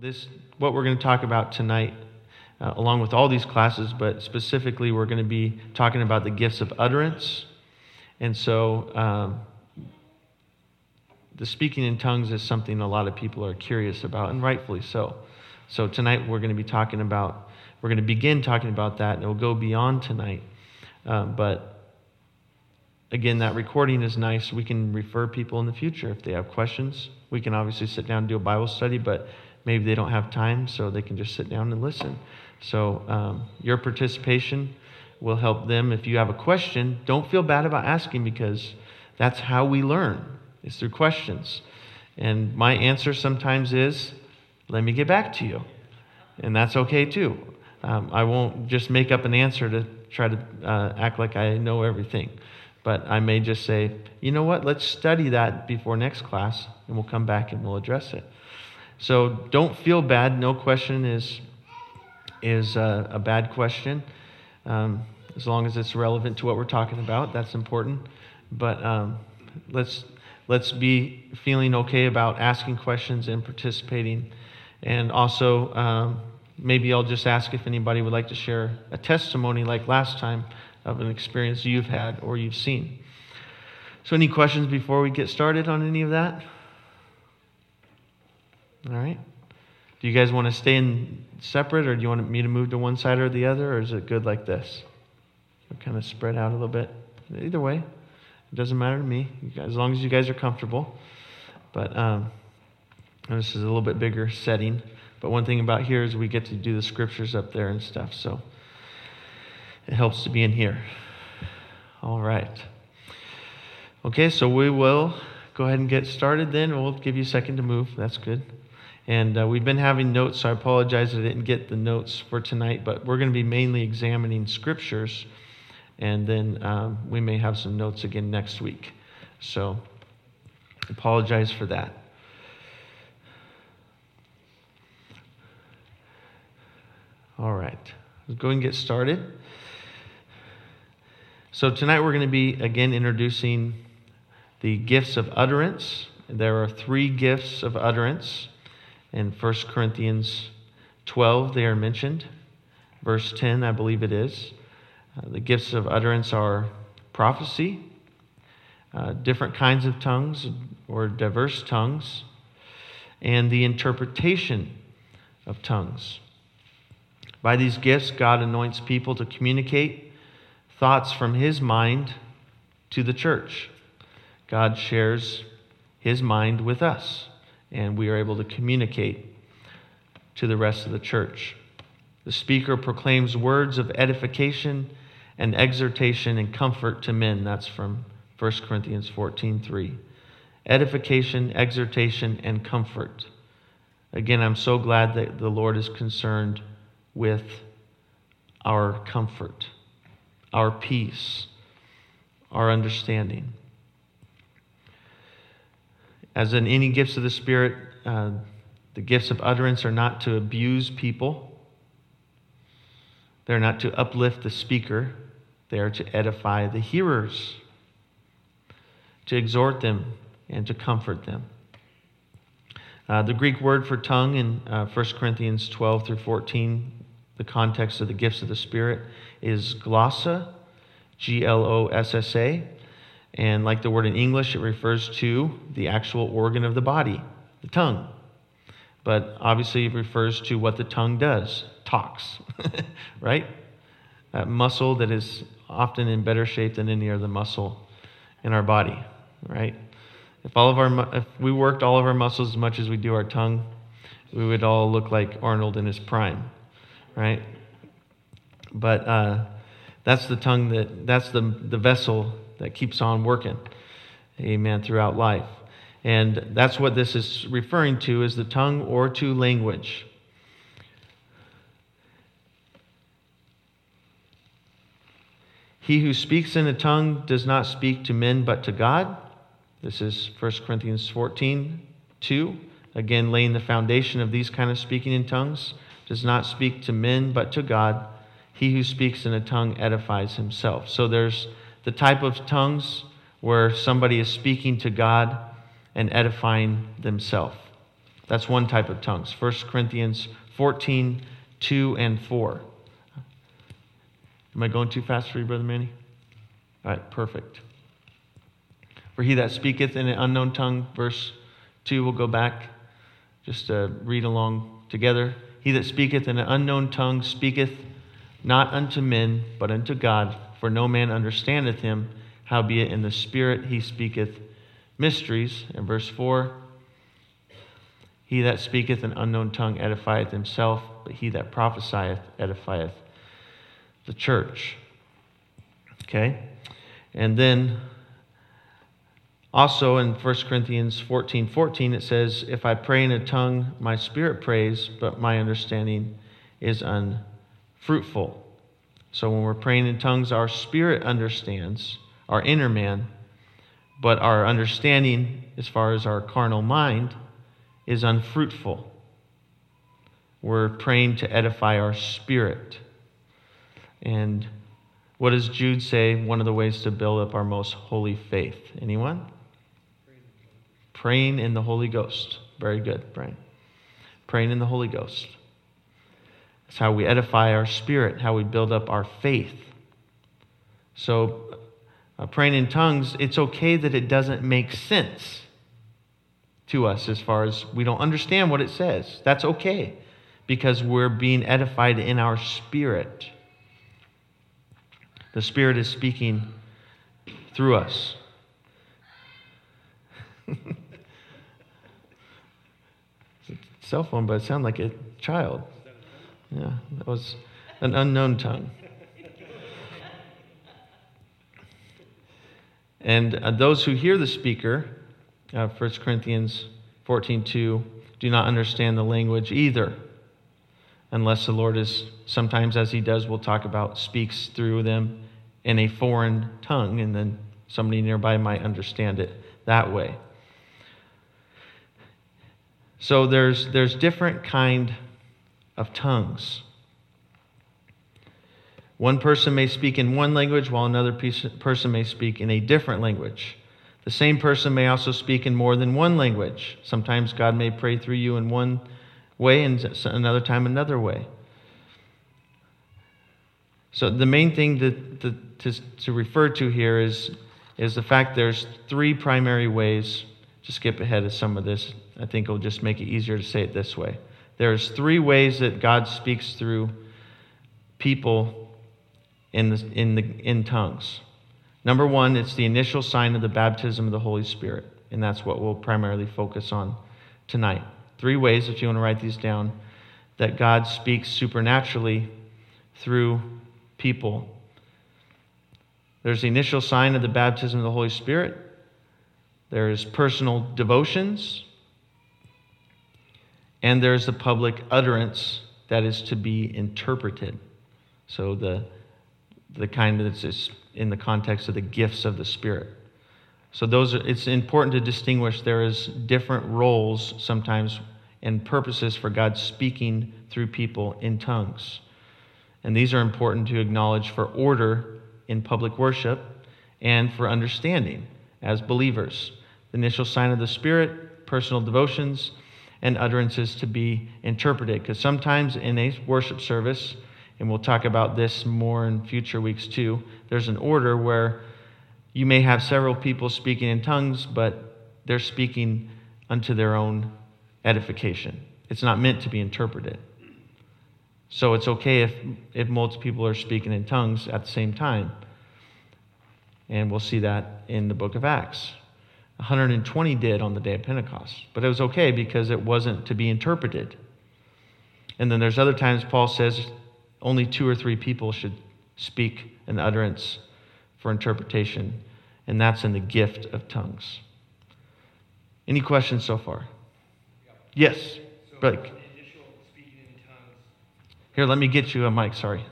this what we're going to talk about tonight uh, along with all these classes but specifically we're going to be talking about the gifts of utterance. And so um, the speaking in tongues is something a lot of people are curious about and rightfully so. So tonight we're going to be talking about we're going to begin talking about that and it will go beyond tonight. Uh, but again that recording is nice. We can refer people in the future if they have questions. We can obviously sit down and do a bible study but maybe they don't have time, so they can just sit down and listen. So um, your participation will help them. If you have a question, don't feel bad about asking because that's how we learn. It's through questions. And my answer sometimes is, let me get back to you. And that's okay too. Um, I won't just make up an answer to try to uh, act like I know everything. But I may just say, you know what, let's study that before next class, and we'll come back and we'll address it. So don't feel bad. No question is, is a, a bad question. Um, as long as it's relevant to what we're talking about, that's important. But um, let's, let's be feeling okay about asking questions and participating. And also, um, maybe I'll just ask if anybody would like to share a testimony like last time of an experience you've had or you've seen. So, any questions before we get started on any of that? All right. Do you guys want to stay in separate, or do you want me to move to one side or the other, or is it good like this? kind of spread out a little bit. Either way, it doesn't matter to me, guys, as long as you guys are comfortable. But um, this is a little bit bigger setting. But one thing about here is we get to do the scriptures up there and stuff, so it helps to be in here. All right. Okay, so we will go ahead and get started then. We'll give you a second to move. That's good. And uh, we've been having notes, so I apologize I didn't get the notes for tonight, but we're going to be mainly examining scriptures, and then um, we may have some notes again next week. So apologize for that. All right, let's go and get started. So tonight we're going to be again introducing the gifts of utterance. There are three gifts of utterance. In 1 Corinthians 12, they are mentioned. Verse 10, I believe it is. Uh, the gifts of utterance are prophecy, uh, different kinds of tongues or diverse tongues, and the interpretation of tongues. By these gifts, God anoints people to communicate thoughts from His mind to the church. God shares His mind with us and we are able to communicate to the rest of the church. The speaker proclaims words of edification and exhortation and comfort to men. That's from 1 Corinthians 14:3. Edification, exhortation, and comfort. Again, I'm so glad that the Lord is concerned with our comfort, our peace, our understanding. As in any gifts of the Spirit, uh, the gifts of utterance are not to abuse people, they're not to uplift the speaker, they are to edify the hearers, to exhort them, and to comfort them. Uh, the Greek word for tongue in uh, 1 Corinthians 12 through 14, the context of the gifts of the Spirit, is glossa, G L O S S A. And like the word in English, it refers to the actual organ of the body, the tongue. But obviously, it refers to what the tongue does talks, right? That muscle that is often in better shape than any other muscle in our body, right? If all of our if we worked all of our muscles as much as we do our tongue, we would all look like Arnold in his prime, right? But uh, that's the tongue that that's the the vessel that keeps on working. Amen. Throughout life. And that's what this is referring to is the tongue or to language. He who speaks in a tongue does not speak to men but to God. This is 1 Corinthians 14, 2. Again, laying the foundation of these kind of speaking in tongues does not speak to men but to God. He who speaks in a tongue edifies himself. So there's the type of tongues where somebody is speaking to God and edifying themselves. That's one type of tongues. 1 Corinthians 14, 2 and 4. Am I going too fast for you, Brother Manny? All right, perfect. For he that speaketh in an unknown tongue, verse 2, we'll go back just to read along together. He that speaketh in an unknown tongue speaketh not unto men, but unto God, for no man understandeth him, howbeit in the Spirit he speaketh mysteries. In verse 4 He that speaketh an unknown tongue edifieth himself, but he that prophesieth edifieth the church. Okay? And then also in 1 Corinthians 14 14, it says, If I pray in a tongue, my spirit prays, but my understanding is unfruitful. So when we're praying in tongues, our spirit understands, our inner man, but our understanding, as far as our carnal mind, is unfruitful. We're praying to edify our spirit. And what does Jude say? One of the ways to build up our most holy faith. Anyone? Praying in the Holy Ghost. Very good, Brian. Praying in the Holy Ghost. It's how we edify our spirit, how we build up our faith. So, uh, praying in tongues, it's okay that it doesn't make sense to us as far as we don't understand what it says. That's okay because we're being edified in our spirit. The Spirit is speaking through us. cell phone, but it sounded like a child. Yeah, that was an unknown tongue. And uh, those who hear the speaker, uh, 1 Corinthians 14:2, do not understand the language either, unless the Lord is sometimes, as He does, we'll talk about, speaks through them in a foreign tongue, and then somebody nearby might understand it that way. So there's, there's different kind of tongues. One person may speak in one language while another person may speak in a different language. The same person may also speak in more than one language. Sometimes God may pray through you in one way and another time another way. So the main thing to, to, to, to refer to here is, is the fact there's three primary ways to skip ahead of some of this I think it'll just make it easier to say it this way. There's three ways that God speaks through people in, the, in, the, in tongues. Number one, it's the initial sign of the baptism of the Holy Spirit, and that's what we'll primarily focus on tonight. Three ways, if you want to write these down, that God speaks supernaturally through people. There's the initial sign of the baptism of the Holy Spirit. There's personal devotions, and there's the public utterance that is to be interpreted. So the, the kind that's in the context of the gifts of the Spirit. So those are, it's important to distinguish there is different roles sometimes and purposes for God speaking through people in tongues. And these are important to acknowledge for order in public worship and for understanding as believers. The initial sign of the Spirit, personal devotions, and utterances to be interpreted. Because sometimes in a worship service, and we'll talk about this more in future weeks too, there's an order where you may have several people speaking in tongues, but they're speaking unto their own edification. It's not meant to be interpreted. So it's okay if, if multiple people are speaking in tongues at the same time. And we'll see that in the book of Acts. 120 did on the day of Pentecost. But it was okay because it wasn't to be interpreted. And then there's other times Paul says only two or three people should speak an utterance for interpretation, and that's in the gift of tongues. Any questions so far? Yes, so Blake. Here, let me get you a mic. Sorry.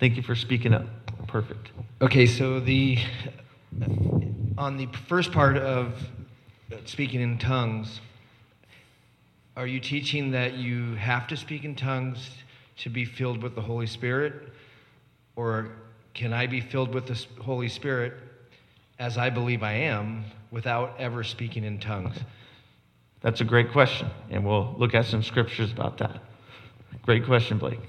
Thank you for speaking up. Perfect. Okay, so the on the first part of speaking in tongues, are you teaching that you have to speak in tongues to be filled with the Holy Spirit? Or can I be filled with the Holy Spirit as I believe I am without ever speaking in tongues? That's a great question, and we'll look at some scriptures about that. Great question, Blake.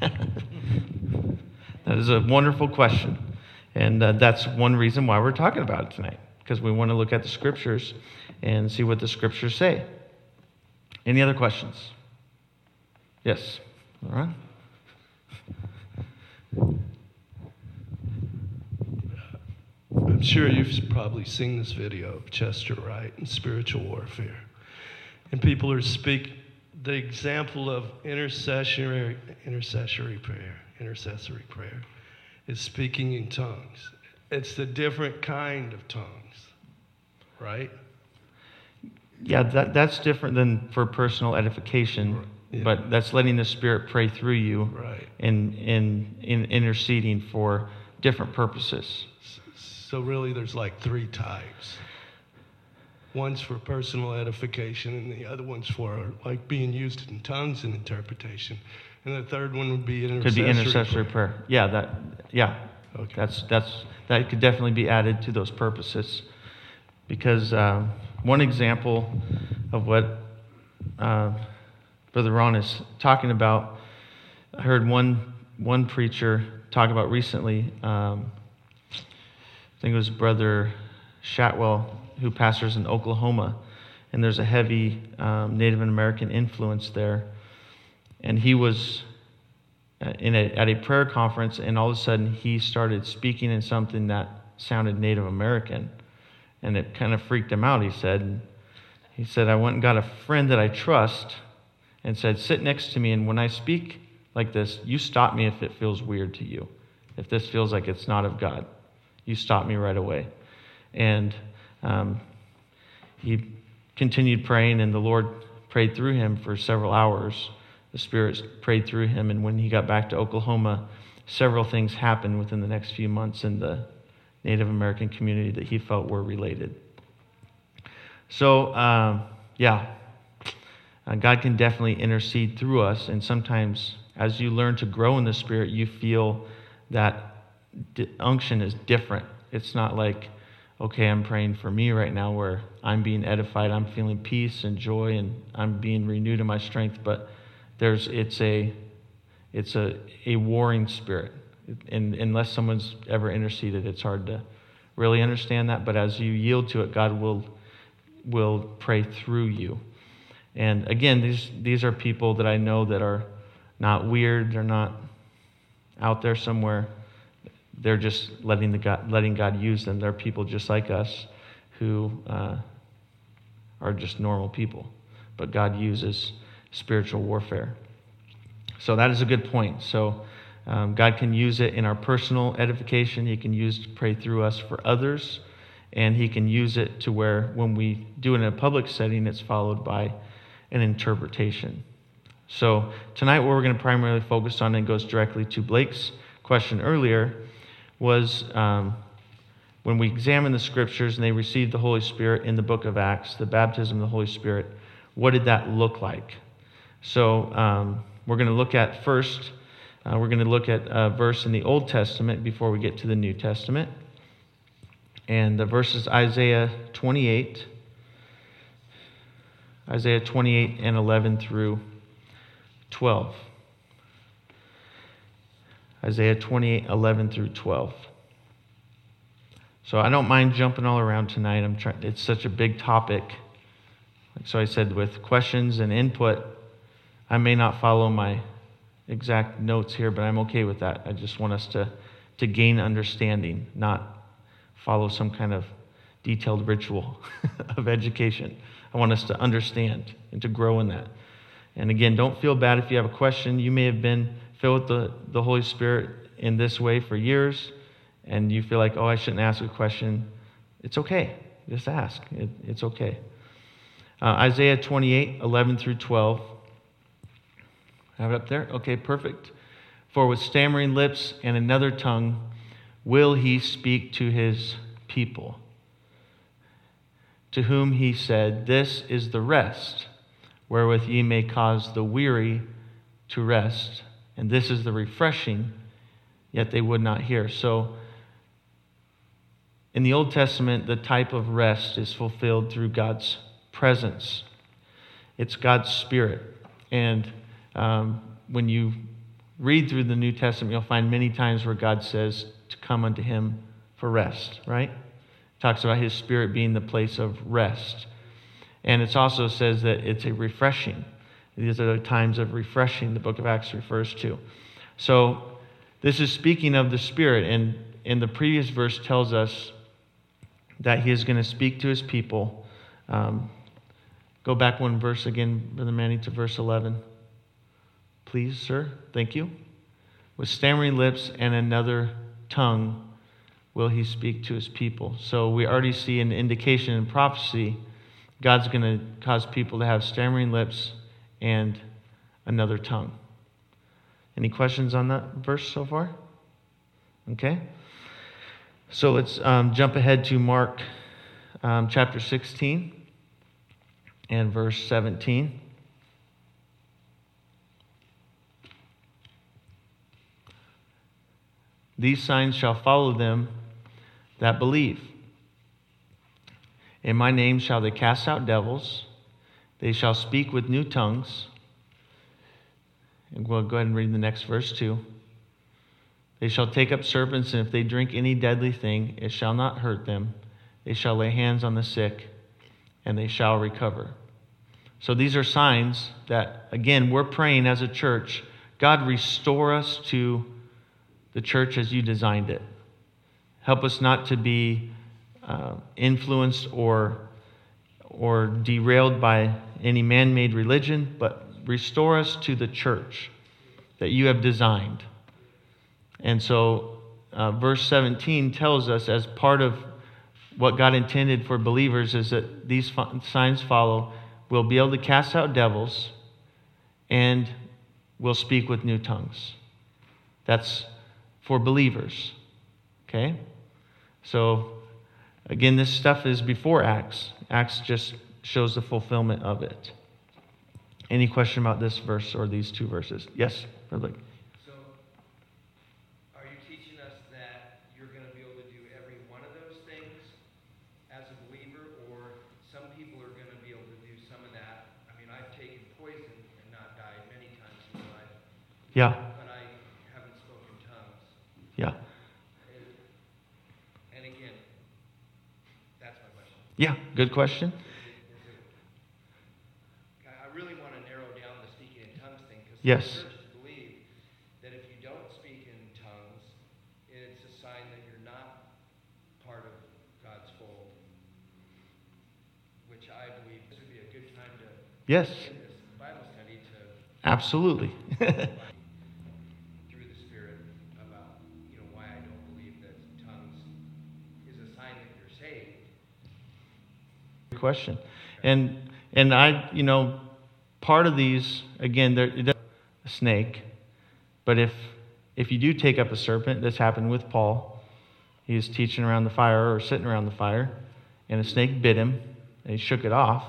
that is a wonderful question. And uh, that's one reason why we're talking about it tonight, because we want to look at the scriptures and see what the scriptures say. Any other questions? Yes. All right. I'm sure you've probably seen this video of Chester Wright and spiritual warfare. And people are speak the example of intercessory intercessory prayer, intercessory prayer is speaking in tongues. It's a different kind of tongues, right? Yeah, that, that's different than for personal edification, Yeah. but that's letting the Spirit pray through you Right. and, and, in interceding for different purposes. So really there's like three types. One's for personal edification and the other one's for like being used in tongues and interpretation. And the third one would be Could intercessory. be intercessory prayer. prayer. Yeah, that, yeah. Okay. That's, that's, that could definitely be added to those purposes. Because uh, one example of what uh, Brother Ron is talking about, I heard one, one preacher talk about recently. Um, I think it was Brother Shatwell, who pastors in Oklahoma. And there's a heavy um, Native American influence there. And he was uh, in a, at a prayer conference, and all of a sudden he started speaking in something that sounded Native American. And it kind of freaked him out, he said. He said, I went and got a friend that I trust and said, Sit next to me, and when I speak like this, you stop me if it feels weird to you. If this feels like it's not of God, you stop me right away. And um, he continued praying, and the Lord prayed through him for several hours. The Spirit prayed through him, and when he got back to Oklahoma, several things happened within the next few months in the Native American community that he felt were related. So, um, yeah, uh, God can definitely intercede through us, and sometimes as you learn to grow in the Spirit, you feel that unction is different. It's not like, okay, I'm praying for me right now where I'm being edified, I'm feeling peace and joy, and I'm being renewed in my strength, but there's it's a it's a, a warring spirit. And unless someone's ever interceded, it's hard to really understand that. But as you yield to it, God will will pray through you. And again, these these are people that I know that are not weird. They're not out there somewhere. They're just letting the God, letting God use them. They're people just like us, who uh, are just normal people, but God uses spiritual warfare. So that is a good point. So um, God can use it in our personal edification. He can use it to pray through us for others, and He can use it to where when we do it in a public setting, it's followed by an interpretation. So tonight, what we're going to primarily focus on, and goes directly to Blake's question earlier, was um, when we examine the scriptures and they received the Holy Spirit in the book of Acts, the baptism of the Holy Spirit, what did that look like? So um, we're going to look at first, uh, we're going to look at a verse in the Old Testament before we get to the New Testament. And the verse is Isaiah 28, Isaiah 28 and 11 through 12. Isaiah 28, 11 through 12. So I don't mind jumping all around tonight. I'm trying, it's such a big topic. So I said, with questions and input, I may not follow my exact notes here, but I'm okay with that. I just want us to, to gain understanding, not follow some kind of detailed ritual of education. I want us to understand and to grow in that. And again, don't feel bad if you have a question. You may have been filled with the, the Holy Spirit in this way for years, and you feel like, oh, I shouldn't ask a question. It's okay. Just ask. It, it's okay. Uh, Isaiah 28, 11 through 12. Have it up there? Okay, perfect. For with stammering lips and another tongue will he speak to his people, to whom he said, This is the rest wherewith ye may cause the weary to rest, and this is the refreshing, yet they would not hear. So, in the Old Testament, the type of rest is fulfilled through God's presence. It's God's Spirit. And um, when you read through the New Testament, you'll find many times where God says to come unto Him for rest, right? talks about His Spirit being the place of rest. And it also says that it's a refreshing. These are the times of refreshing the book of Acts refers to. So this is speaking of the Spirit, and, and the previous verse tells us that He is going to speak to His people. Um, go back one verse again, Brother Manny, to verse 11. Please, sir. Thank you. With stammering lips and another tongue will he speak to his people. So we already see an indication in prophecy God's going to cause people to have stammering lips and another tongue. Any questions on that verse so far? Okay. So let's um, jump ahead to Mark um, chapter 16 and verse 17. These signs shall follow them that believe. In my name shall they cast out devils, they shall speak with new tongues. And we'll go ahead and read the next verse too. They shall take up serpents, and if they drink any deadly thing, it shall not hurt them. They shall lay hands on the sick, and they shall recover. So these are signs that, again, we're praying as a church God, restore us to the church as you designed it. Help us not to be uh, influenced or, or derailed by any man made religion, but restore us to the church that you have designed. And so, uh, verse 17 tells us, as part of what God intended for believers, is that these signs follow. We'll be able to cast out devils and we'll speak with new tongues. That's for believers. Okay? So, again, this stuff is before Acts. Acts just shows the fulfillment of it. Any question about this verse or these two verses? Yes, Brother So, are you teaching us that you're going to be able to do every one of those things as a believer, or some people are going to be able to do some of that? I mean, I've taken poison and not died many times in my life. Yeah. But I haven't spoken tongues. Yeah. Yeah, good question. I really want to narrow down the speaking in tongues thing because yes. churches believe that if you don't speak in tongues, it's a sign that you're not part of God's fold. Which I believe this would be a good time to yes. Bible study to absolutely. question. And, and I, you know, part of these, again, they're a snake. But if, if you do take up a serpent, this happened with Paul. He was teaching around the fire or sitting around the fire, and a snake bit him, and he shook it off,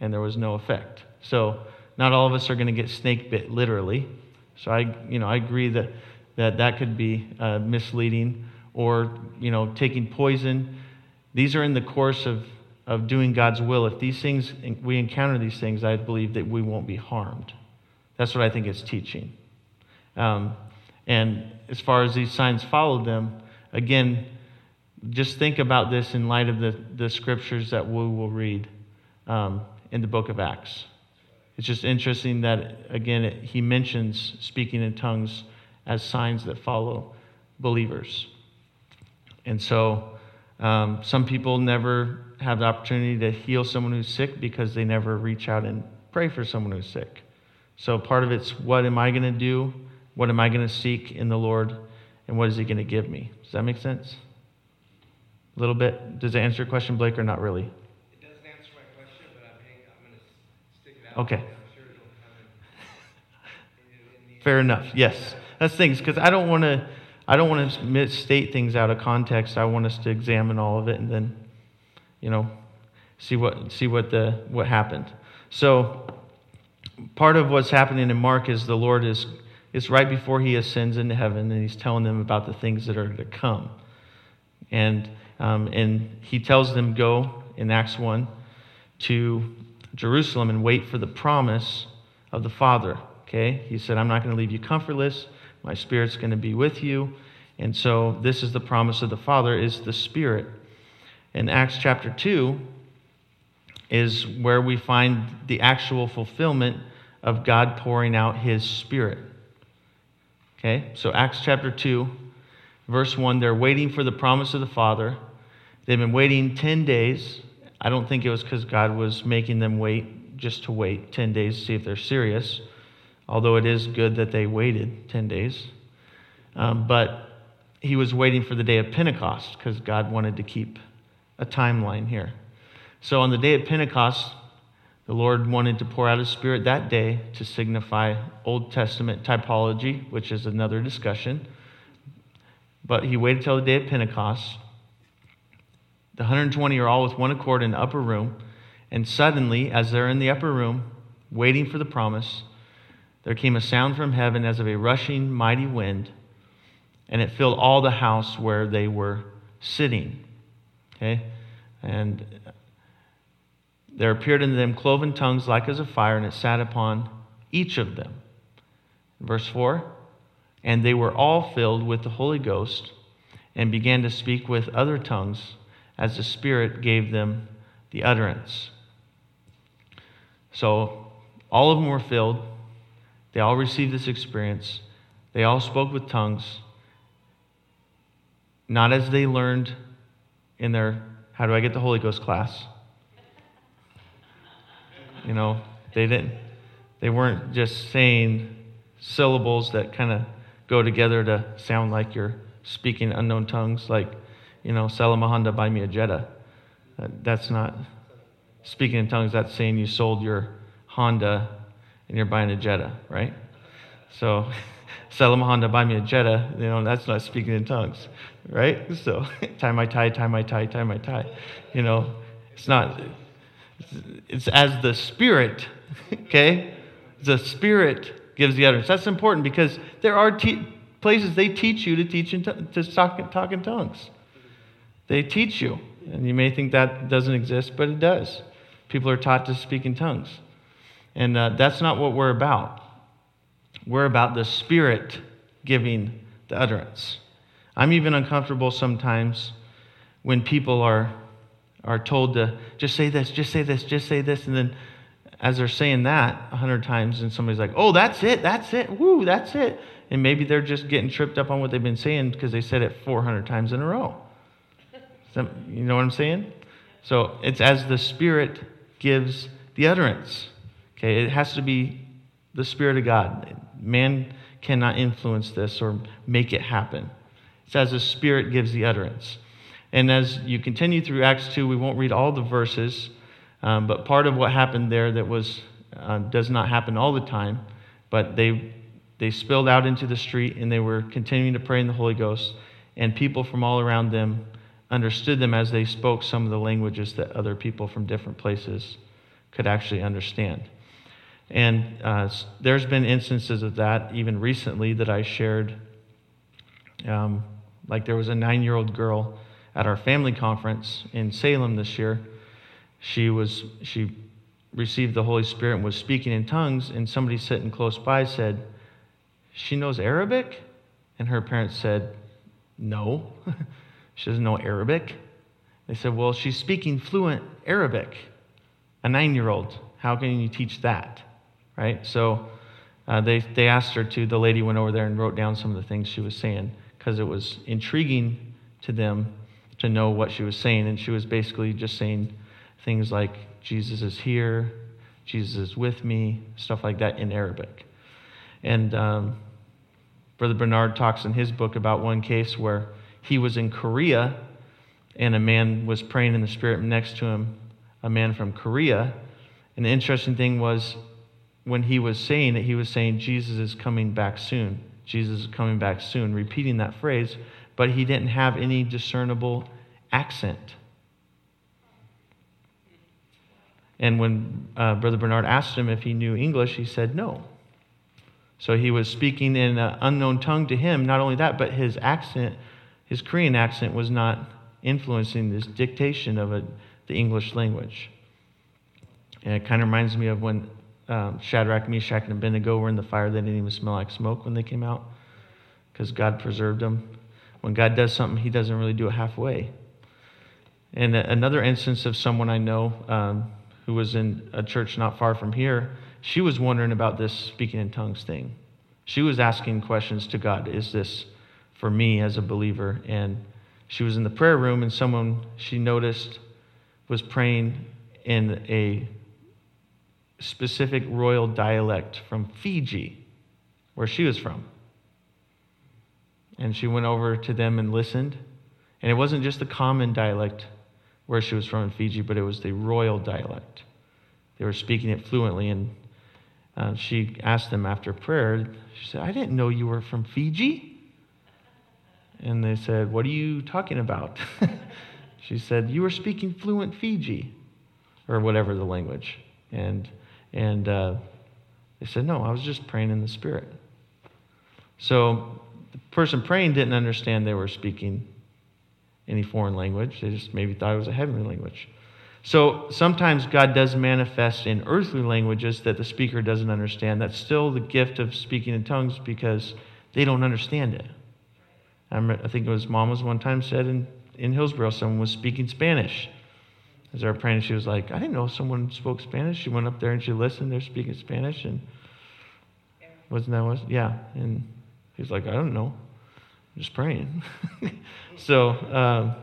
and there was no effect. So, not all of us are going to get snake bit literally. So, I, you know, I agree that that, that could be uh, misleading or, you know, taking poison. These are in the course of of doing God's will, if these things, we encounter these things, I believe that we won't be harmed. That's what I think it's teaching. Um, and as far as these signs follow them, again, just think about this in light of the, the scriptures that we will read um, in the book of Acts. It's just interesting that, again, it, he mentions speaking in tongues as signs that follow believers. And so um, some people never have the opportunity to heal someone who's sick because they never reach out and pray for someone who's sick. So part of it's what am I going to do? What am I going to seek in the Lord? And what is He going to give me? Does that make sense? A little bit? Does it answer your question, Blake, or not really? It doesn't answer my question, but I'm, I'm going to stick it out. Okay. Fair enough. Yes. That's things, because I don't want to. I don't want to misstate things out of context. I want us to examine all of it and then you know, see what see what the what happened. So part of what's happening in Mark is the Lord is is right before he ascends into heaven and he's telling them about the things that are to come. And um, and he tells them go in Acts 1 to Jerusalem and wait for the promise of the Father. Okay? He said, I'm not going to leave you comfortless. My Spirit's going to be with you. And so this is the promise of the Father is the Spirit. In Acts chapter 2 is where we find the actual fulfillment of God pouring out his Spirit. Okay? So Acts chapter 2 verse 1 they're waiting for the promise of the Father. They've been waiting 10 days. I don't think it was because God was making them wait just to wait 10 days to see if they're serious, although it is good that they waited 10 days. Um, but he was waiting for the day of Pentecost because God wanted to keep a timeline here. So on the day of Pentecost, the Lord wanted to pour out his Spirit that day to signify Old Testament typology, which is another discussion. But he waited till the day of Pentecost. The 120 are all with one accord in the upper room. And suddenly, as they're in the upper room, waiting for the promise, there came a sound from heaven as of a rushing mighty wind, and it filled all the house where they were sitting. Okay? And there appeared unto them cloven tongues like as a fire, and it sat upon each of them. Verse 4 And they were all filled with the Holy Ghost, and began to speak with other tongues as the Spirit gave them the utterance. So all of them were filled. They all received this experience. They all spoke with tongues, not as they learned in their How Do I Get the Holy Ghost class. You know, they didn't. They weren't just saying syllables that kind of go together to sound like you're speaking unknown tongues, like, you know, sell a Honda, buy me a Jetta. Uh, that's not speaking in tongues. That's saying you sold your Honda and you're buying a Jetta, right? So, sell him a Honda, buy me a Jetta. You know, that's not speaking in tongues, right? So, tie my tie, tie my tie, tie my tie. You know, it's not. It's as the Spirit, okay? The Spirit gives the utterance. That's important because there are te- places they teach you to teach in to talk, talk in tongues. They teach you, and you may think that doesn't exist, but it does. People are taught to speak in tongues, and uh, that's not what we're about. We're about the Spirit giving the utterance. I'm even uncomfortable sometimes when people are are told to just say this, just say this, just say this, and then as they're saying that a hundred times, and somebody's like, "Oh, that's it, that's it, woo, that's it," and maybe they're just getting tripped up on what they've been saying because they said it 400 times in a row. You know what I'm saying? So it's as the Spirit gives the utterance. Okay, it has to be the Spirit of God. Man cannot influence this or make it happen. It's as the Spirit gives the utterance. And as you continue through Acts 2, we won't read all the verses, um, but part of what happened there that was uh, does not happen all the time, but they they spilled out into the street and they were continuing to pray in the Holy Ghost, and people from all around them understood them as they spoke some of the languages that other people from different places could actually understand. And uh, there's been instances of that even recently that I shared. Um, like there was a nine year old girl at our family conference in Salem this year. She was she received the Holy Spirit and was speaking in tongues, and somebody sitting close by said, "She knows Arabic," and her parents said, "No, she doesn't know Arabic." They said, "Well, she's speaking fluent Arabic." A nine-year-old, how can you teach that, right? So. Uh, they, they asked her to, the lady went over there and wrote down some of the things she was saying because it was intriguing to them to know what she was saying. And she was basically just saying things like, Jesus is here, Jesus is with me, stuff like that in Arabic. And um, Brother Bernard talks in his book about one case where he was in Korea and a man was praying in the spirit next to him, a man from Korea. And the interesting thing was when he was saying it, he was saying, Jesus is coming back soon. Jesus is coming back soon, repeating that phrase, but he didn't have any discernible accent. And when uh, Brother Bernard asked him if he knew English, he said no. So he was speaking in an unknown tongue to him. Not only that, but his accent, his Korean accent, was not influencing this dictation of a, the English language. And it kind of reminds me of when um, Shadrach, Meshach, and Abednego were in the fire. They didn't even smell like smoke when they came out because God preserved them. When God does something, He doesn't really do it halfway. And another instance of someone I know um, who was in a church not far from here, she was wondering about this speaking in tongues thing. She was asking questions to God Is this for me as a believer? And she was in the prayer room, and someone she noticed was praying in a specific royal dialect from Fiji, where she was from. And she went over to them and listened. And it wasn't just the common dialect where she was from in Fiji, but it was the royal dialect. They were speaking it fluently. And uh, she asked them after prayer, she said, I didn't know you were from Fiji. And they said, What are you talking about? she said, You were speaking fluent Fiji, or whatever the language. And and uh, they said, No, I was just praying in the Spirit. So the person praying didn't understand they were speaking any foreign language. They just maybe thought it was a heavenly language. So sometimes God does manifest in earthly languages that the speaker doesn't understand. That's still the gift of speaking in tongues because they don't understand it. I think it was mom was one time said in, in Hillsboro, someone was speaking Spanish. As they were praying, she was like, I didn't know someone spoke Spanish. She went up there and she listened. They're speaking Spanish. And wasn't that was? Yeah. And he's like, I don't know. I'm just praying. so, um,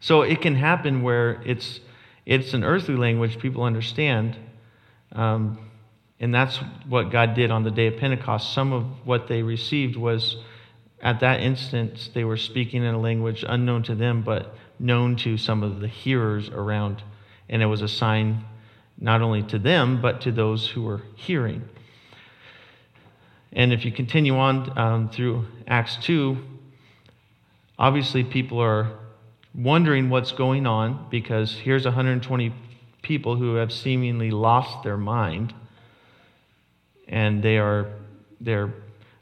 so it can happen where it's, it's an earthly language people understand. Um, and that's what God did on the day of Pentecost. Some of what they received was at that instant, they were speaking in a language unknown to them, but known to some of the hearers around. And it was a sign not only to them, but to those who were hearing. And if you continue on um, through Acts 2, obviously people are wondering what's going on because here's 120 people who have seemingly lost their mind and they are they're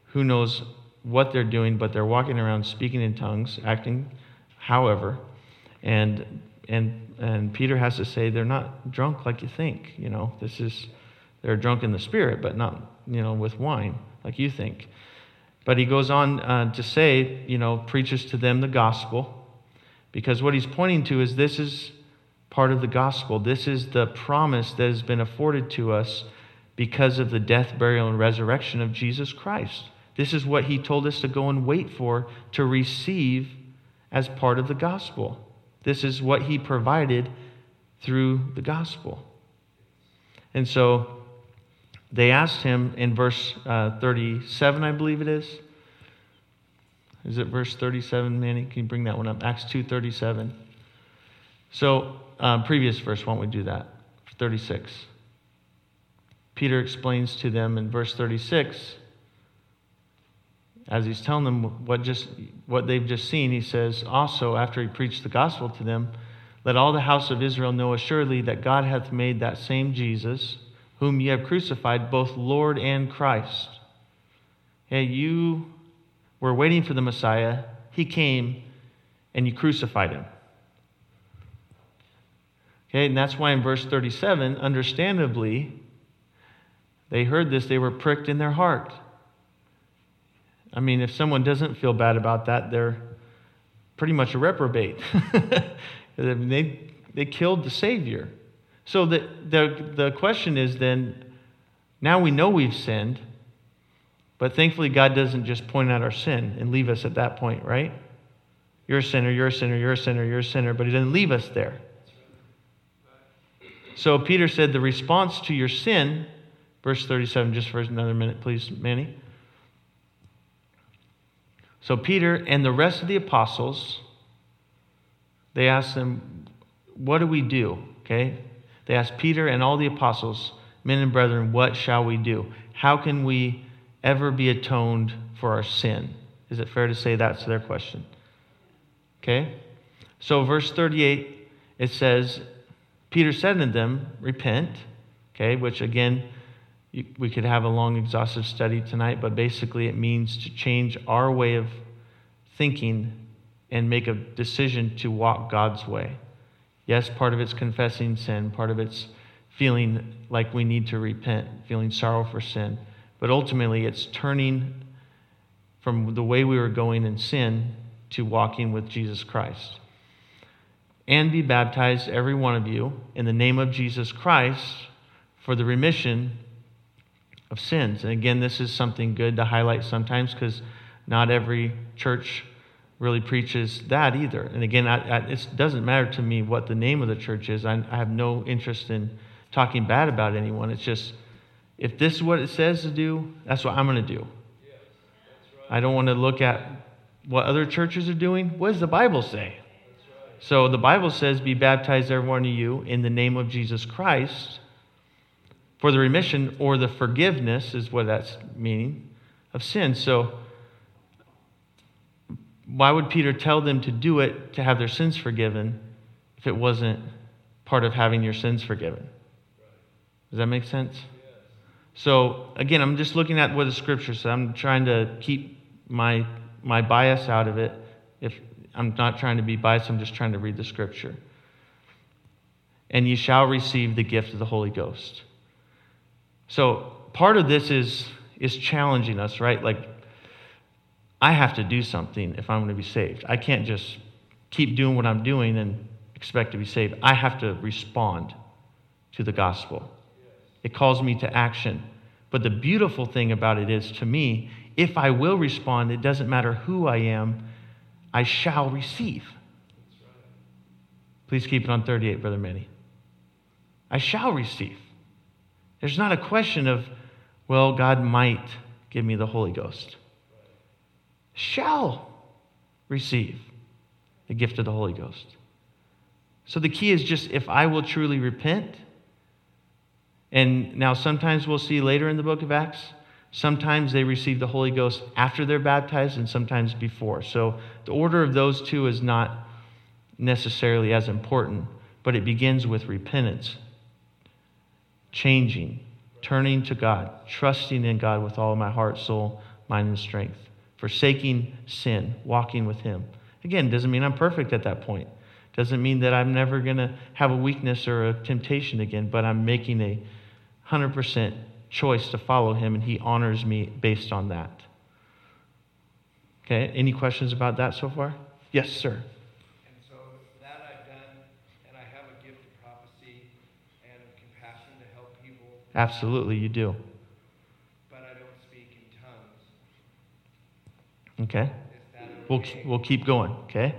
who knows what they're doing but they're walking around speaking in tongues acting however and and and Peter has to say they're not drunk like you think. You know, this is they're drunk in the spirit, but not you know with wine like you think. But he goes on uh, to say, you know, preaches to them the gospel, because what he's pointing to is this is part of the gospel. This is the promise that has been afforded to us because of the death, burial, and resurrection of Jesus Christ. This is what he told us to go and wait for to receive as part of the gospel. This is what he provided through the gospel. And so they asked him in verse uh, 37, I believe it is. Is it verse 37, Manny? Can you bring that one up? Acts 2.37. So, uh, previous verse, why don't we do that? 36. Peter explains to them in verse 36 as he's telling them what, just, what they've just seen, he says, Also, after he preached the gospel to them, let all the house of Israel know assuredly that God hath made that same Jesus, whom ye have crucified, both Lord and Christ. Hey, you were waiting for the Messiah. He came, and you crucified him. Okay, and that's why in verse 37, understandably, they heard this, they were pricked in their heart. I mean, if someone doesn't feel bad about that, they're pretty much a reprobate. they, they killed the Savior. So the, the, the question is then now we know we've sinned, but thankfully God doesn't just point out our sin and leave us at that point, right? You're a sinner, you're a sinner, you're a sinner, you're a sinner, but He doesn't leave us there. So Peter said the response to your sin, verse 37, just for another minute, please, Manny. So Peter and the rest of the apostles, they asked them, What do we do? Okay? They asked Peter and all the apostles, Men and brethren, what shall we do? How can we ever be atoned for our sin? Is it fair to say that's their question? Okay? So, verse 38, it says, Peter said to them, Repent. Okay, which again, we could have a long, exhaustive study tonight, but basically it means to change our way of thinking and make a decision to walk God's way. Yes, part of it's confessing sin, part of it's feeling like we need to repent, feeling sorrow for sin. But ultimately, it's turning from the way we were going in sin to walking with Jesus Christ. And be baptized, every one of you, in the name of Jesus Christ for the remission of sins. And again, this is something good to highlight sometimes because not every church really preaches that either. And again, I, I, it doesn't matter to me what the name of the church is. I, I have no interest in talking bad about anyone. It's just, if this is what it says to do, that's what I'm going to do. I don't want to look at what other churches are doing. What does the Bible say? So the Bible says, Be baptized, every one of you, in the name of Jesus Christ for the remission or the forgiveness, is what that's meaning, of sin. So why would Peter tell them to do it to have their sins forgiven if it wasn't part of having your sins forgiven? Does that make sense? So again, I'm just looking at what the scripture says. I'm trying to keep my my bias out of it. If I'm not trying to be biased, I'm just trying to read the scripture. And you shall receive the gift of the Holy Ghost. So part of this is is challenging us, right? Like I have to do something if I'm going to be saved. I can't just keep doing what I'm doing and expect to be saved. I have to respond to the gospel. It calls me to action. But the beautiful thing about it is, to me, if I will respond, it doesn't matter who I am, I shall receive. Please keep it on 38, Brother Manny. I shall receive. There's not a question of, well, God might give me the Holy Ghost shall receive the gift of the Holy Ghost. So the key is just if I will truly repent, and now sometimes we'll see later in the book of Acts, sometimes they receive the Holy Ghost after they're baptized and sometimes before. So the order of those two is not necessarily as important, but it begins with repentance, changing, turning to God, trusting in God with all my heart, soul, mind, and strength forsaking sin, walking with Him. Again, doesn't mean I'm perfect at that point. Doesn't mean that I'm never going to have a weakness or a temptation again, but I'm making a 100% choice to follow Him, and He honors me based on that. Okay, any questions about that so far? Yes, sir. And so that I've done, and I have a gift of prophecy and compassion to help people. Absolutely, you do. But I don't speak in tongues. Okay? We'll, we'll keep going, okay?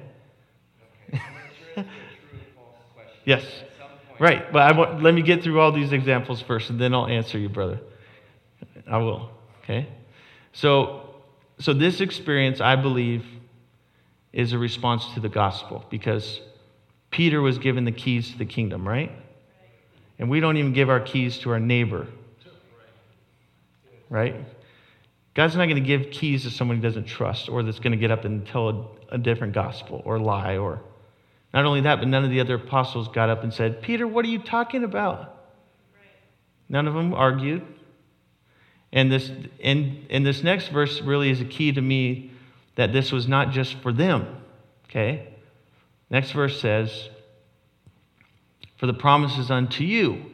yes. Right, but I want, let me get through all these examples first, and then I'll answer you, brother. I will, okay? So, so this experience, I believe, is a response to the gospel because Peter was given the keys to the kingdom, right? And we don't even give our keys to our neighbor, right? God's not going to give keys to someone he doesn't trust or that's going to get up and tell a, a, different gospel or lie or not only that, but none of the other apostles got up and said, Peter, what are you talking about? Right. None of them argued. And this, and, and this next verse really is a key to me that this was not just for them. Okay? Next verse says, For the promises unto you.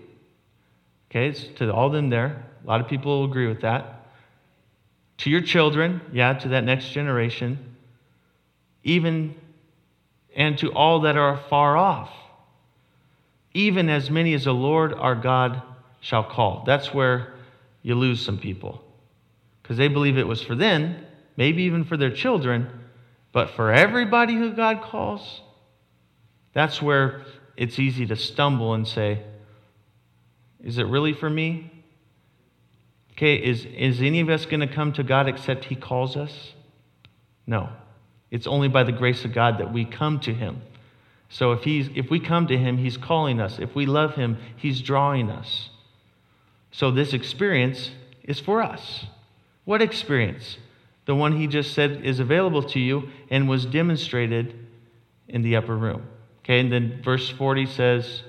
Okay, it's to all them there. A lot of people will agree with that to your children, yeah, to that next generation, even and to all that are far off, even as many as the Lord our God shall call. That's where you lose some people because they believe it was for them, maybe even for their children, but for everybody who God calls, that's where it's easy to stumble and say, Is it really for me? Okay, is, is any of us going to come to God except He calls us? No. It's only by the grace of God that we come to Him. So if, he's, if we come to Him, He's calling us. If we love Him, He's drawing us. So this experience is for us. What experience? The one He just said is available to you and was demonstrated in the upper room. Okay, and then verse 40 says,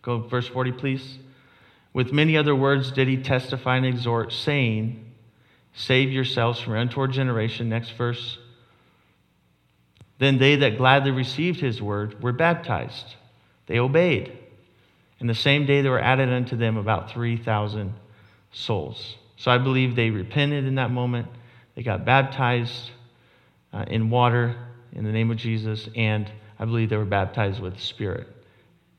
go verse 40, please. With many other words did he testify and exhort, saying, Save yourselves from untoward generation. Next verse. Then they that gladly received his word were baptized. They obeyed. And the same day there were added unto them about 3,000 souls. So I believe they repented in that moment. They got baptized uh, in water in the name of Jesus, and I believe they were baptized with the Spirit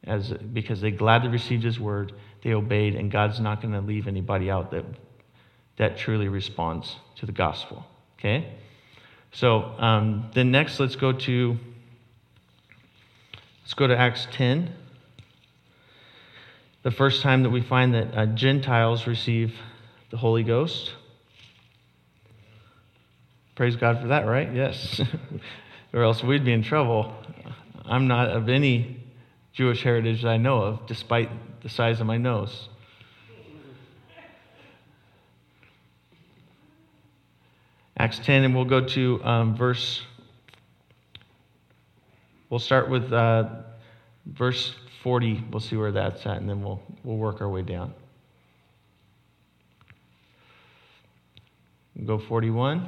as, because they gladly received His word, they obeyed, and God's not going to leave anybody out that, that truly responds to the gospel. Okay? So um, then next, let's go to let's go to Acts 10. The first time that we find that uh, Gentiles receive the Holy Ghost. Praise God for that, right? Yes. or else we'd be in trouble. I'm not of any Jewish heritage that I know of, despite the size of my nose. Acts 10, and we'll go to um, verse. We'll start with uh, verse 40. We'll see where that's at, and then we'll, we'll work our way down. We'll go 41.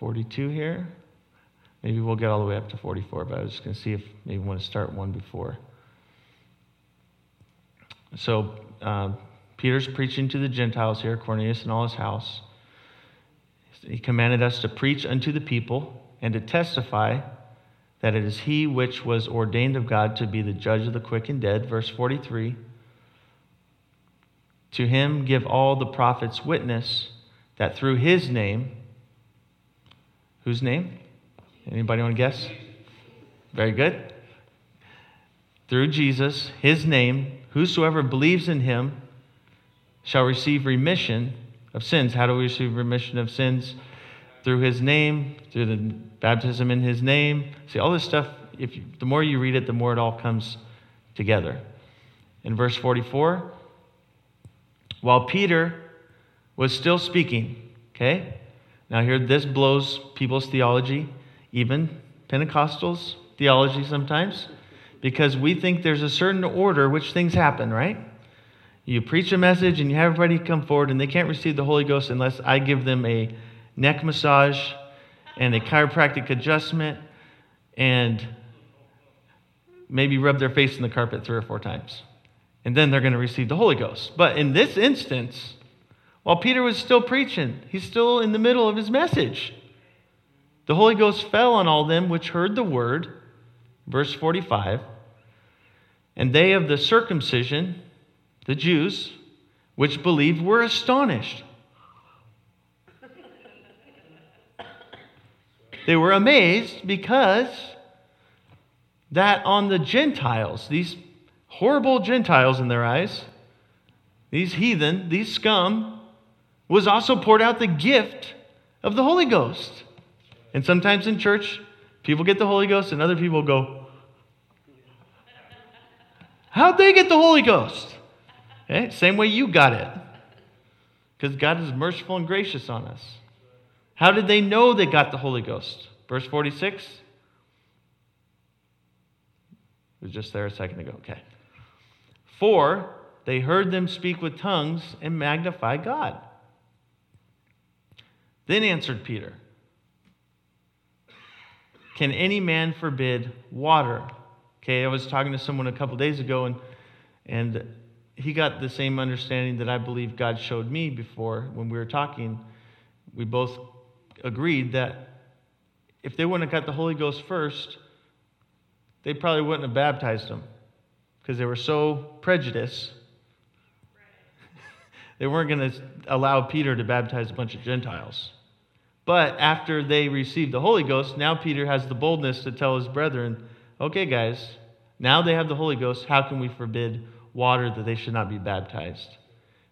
Forty-two here. Maybe we'll get all the way up to forty-four, but I was just going to see if maybe we want to start one before. So uh, Peter's preaching to the Gentiles here, Cornelius and all his house. He commanded us to preach unto the people and to testify that it is he which was ordained of God to be the judge of the quick and dead. Verse 43. To him give all the prophets witness that through his name, whose name? Anybody want to guess? Very good. Through Jesus, his name, Whosoever believes in him shall receive remission of sins. How do we receive remission of sins? Through his name, through the baptism in his name. See, all this stuff, if you, the more you read it, the more it all comes together. In verse 44, while Peter was still speaking, okay? Now, here, this blows people's theology, even Pentecostals' theology sometimes because we think there's a certain order which things happen, right? You preach a message and you have everybody come forward, and they can't receive the Holy Ghost unless I give them a neck massage and a chiropractic adjustment and maybe rub their face in the carpet three or four times. And then they're going to receive the Holy Ghost. But in this instance, while Peter was still preaching, he's still in the middle of his message. The Holy Ghost fell on all them which heard the word verse 45 And they of the circumcision, the Jews, which believed, were astonished. They were amazed because that on the Gentiles, these horrible Gentiles in their eyes, these heathen, these scum, was also poured out the gift of the Holy Ghost. And sometimes in church, people get the Holy Ghost, and other people go, How'd they get the Holy Ghost? Okay, same way you got it. Because God is merciful and gracious on us. How did they know they got the Holy Ghost? Verse 46. It was just there a second ago. Okay. For they heard them speak with tongues and magnify God. Then answered Peter, Can any man forbid water Okay, I was talking to someone a couple days ago, and, and he got the same understanding that I believe God showed me before when we were talking. We both agreed that if they wouldn't have got the Holy Ghost first, they probably wouldn't have baptized them because they were so prejudiced. they weren't going to allow Peter to baptize a bunch of Gentiles. But after they received the Holy Ghost, now Peter has the boldness to tell his brethren, okay, guys, now they have the Holy Ghost. How can we forbid water that they should not be baptized?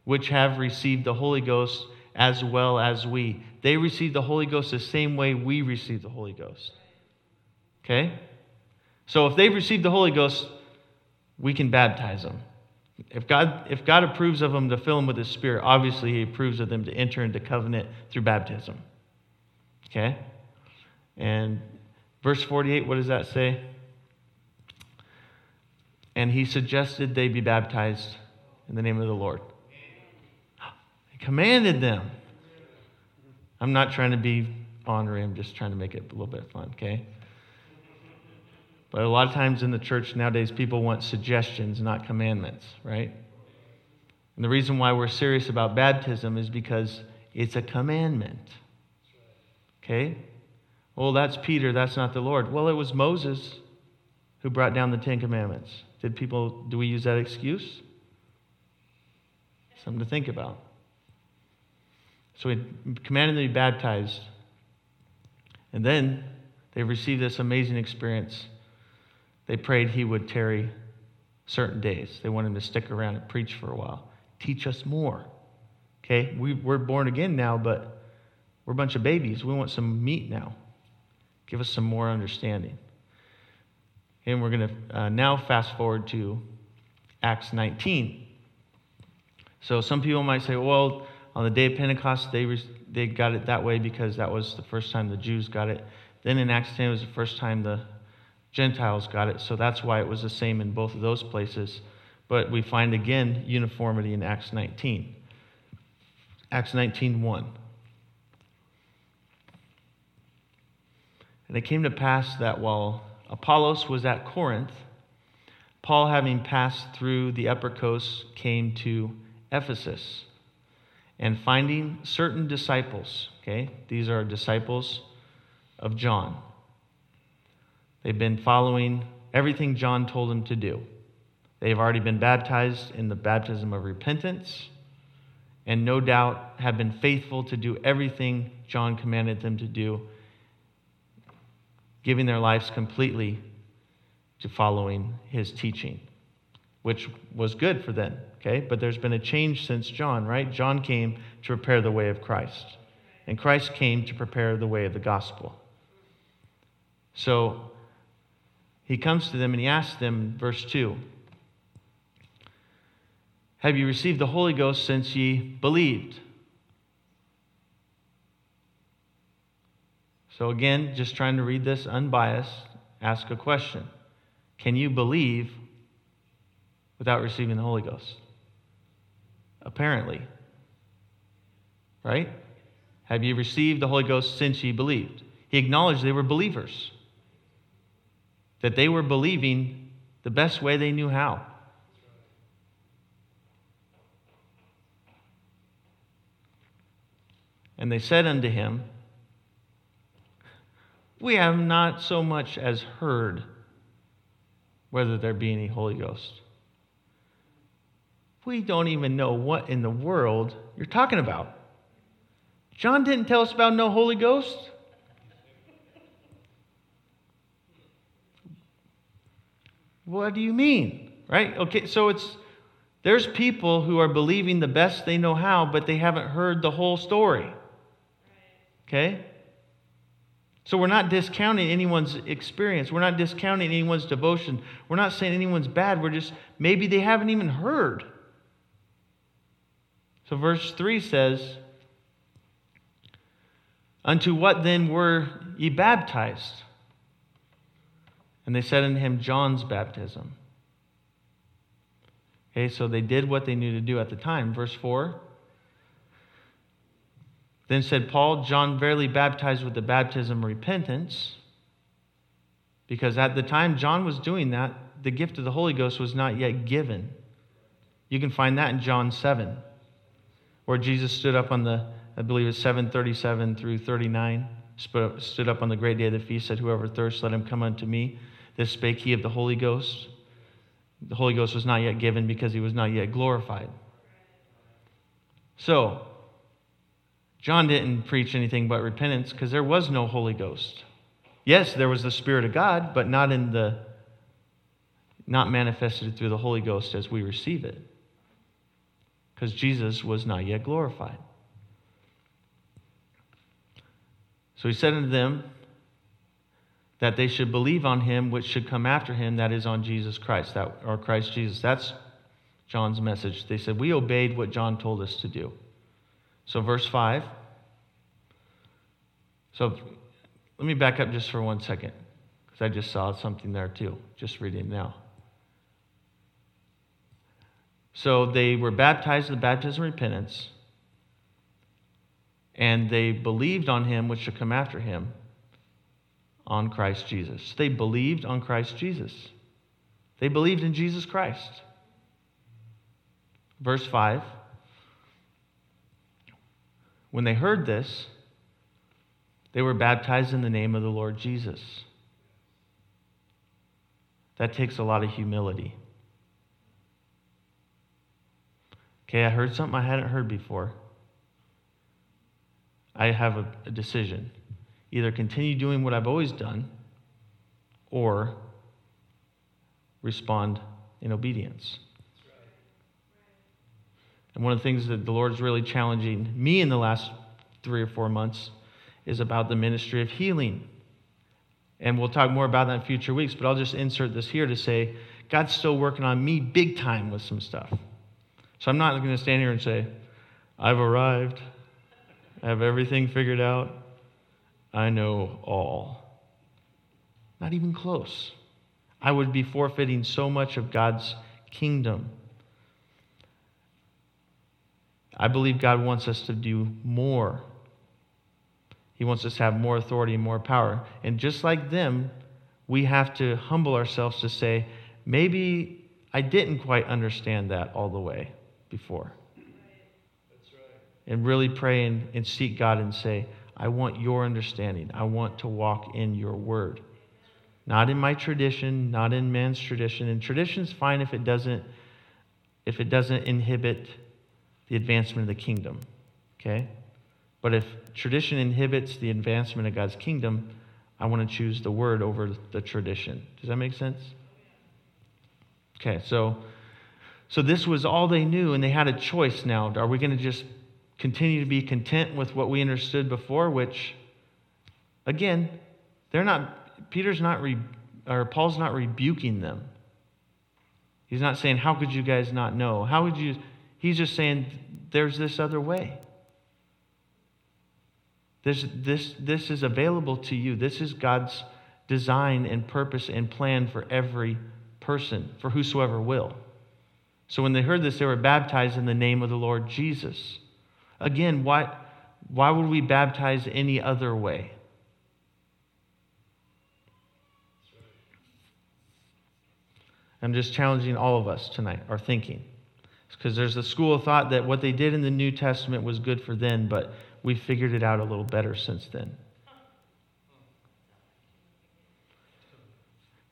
Which have received the Holy Ghost as well as we. They received the Holy Ghost the same way we received the Holy Ghost. Okay? So if they've received the Holy Ghost, we can baptize them. If God, if God approves of them to fill them with His Spirit, obviously He approves of them to enter into covenant through baptism. Okay? And verse 48, what does that say? and he suggested they be baptized in the name of the Lord. He commanded them. I'm not trying to be ornery, I'm just trying to make it a little bit fun, okay? But a lot of times in the church nowadays, people want suggestions, not commandments, right? And the reason why we're serious about baptism is because it's a commandment. Okay? Well, that's Peter, that's not the Lord. Well, it was Moses who brought down the Ten Commandments. Did people, do we use that excuse? Something to think about. So he commanded them to be baptized. And then they received this amazing experience. They prayed he would tarry certain days. They wanted him to stick around and preach for a while. Teach us more. Okay? We, we're born again now, but we're a bunch of babies. We want some meat now. Give us some more understanding. And we're going to uh, now fast forward to Acts 19. So some people might say, well, on the day of Pentecost, they, re- they got it that way because that was the first time the Jews got it. Then in Acts 10, it was the first time the Gentiles got it. So that's why it was the same in both of those places. But we find again uniformity in Acts 19. Acts 19 1. And it came to pass that while Apollos was at Corinth, Paul, having passed through the upper coast, came to Ephesus. And finding certain disciples, okay, these are disciples of John. They've been following everything John told them to do. They've already been baptized in the baptism of repentance, and no doubt have been faithful to do everything John commanded them to do, giving their lives completely to following his teaching, which was good for them, okay? But there's been a change since John, right? John came to prepare the way of Christ, and Christ came to prepare the way of the gospel. So he comes to them and he asks them, verse 2 Have you received the Holy Ghost since ye believed? So, again, just trying to read this unbiased, ask a question Can you believe without receiving the Holy Ghost? Apparently. Right? Have you received the Holy Ghost since ye believed? He acknowledged they were believers, that they were believing the best way they knew how. And they said unto him, We have not so much as heard whether there be any Holy Ghost. We don't even know what in the world you're talking about. John didn't tell us about no Holy Ghost. What do you mean? Right? Okay, so it's there's people who are believing the best they know how, but they haven't heard the whole story. Okay? So we're not discounting anyone's experience. We're not discounting anyone's devotion. We're not saying anyone's bad. We're just, maybe they haven't even heard. So verse 3 says, Unto what then were ye baptized? And they said unto him, John's baptism. Okay, so they did what they knew to do at the time. Verse 4 then said Paul, John verily baptized with the baptism of repentance, because at the time John was doing that, the gift of the Holy Ghost was not yet given. You can find that in John 7, where Jesus stood up on the, I believe it's 737 through 39, stood up on the great day of the feast, said, Whoever thirsts, let him come unto me. This spake he of the Holy Ghost. The Holy Ghost was not yet given because he was not yet glorified. So, John didn't preach anything but repentance because there was no Holy Ghost. Yes, there was the Spirit of God, but not in the not manifested through the Holy Ghost as we receive it. Because Jesus was not yet glorified. So he said unto them that they should believe on him which should come after him, that is on Jesus Christ, that, or Christ Jesus. That's John's message. They said, We obeyed what John told us to do. So, verse 5. So, let me back up just for one second, because I just saw something there too, just reading now. So, they were baptized in the baptism of repentance, and they believed on him which should come after him, on Christ Jesus. They believed on Christ Jesus. They believed in Jesus Christ. Verse 5 When they heard this, they were baptized in the name of the Lord Jesus. That takes a lot of humility. Okay, I heard something I hadn't heard before. I have a, a decision either continue doing what I've always done or respond in obedience. And one of the things that the Lord is really challenging me in the last three or four months is about the ministry of healing. And we'll talk more about that in future weeks, but I'll just insert this here to say God's still working on me big time with some stuff. So I'm not going to stand here and say, I've arrived, I have everything figured out, I know all. Not even close. I would be forfeiting so much of God's kingdom. I believe God wants us to do more. He wants us to have more authority and more power. And just like them, we have to humble ourselves to say, maybe I didn't quite understand that all the way before. Right. And really pray and, and seek God and say, I want your understanding. I want to walk in your word. Not in my tradition, not in man's tradition. And tradition's fine if it doesn't if it doesn't inhibit the advancement of the kingdom. Okay? But if tradition inhibits the advancement of God's kingdom, I want to choose the word over the tradition. Does that make sense? Okay, so so this was all they knew, and they had a choice now. Are we going to just continue to be content with what we understood before? Which, again, they're not. Peter's not, re, or Paul's not rebuking them. He's not saying, "How could you guys not know? How would you?" He's just saying, "There's this other way. This, this, this is available to you. This is God's design and purpose and plan for every person, for whosoever will." So when they heard this, they were baptized in the name of the Lord Jesus. Again, why, why would we baptize any other way? I'm just challenging all of us tonight, our thinking. Because there's a school of thought that what they did in the New Testament was good for then, but we figured it out a little better since then.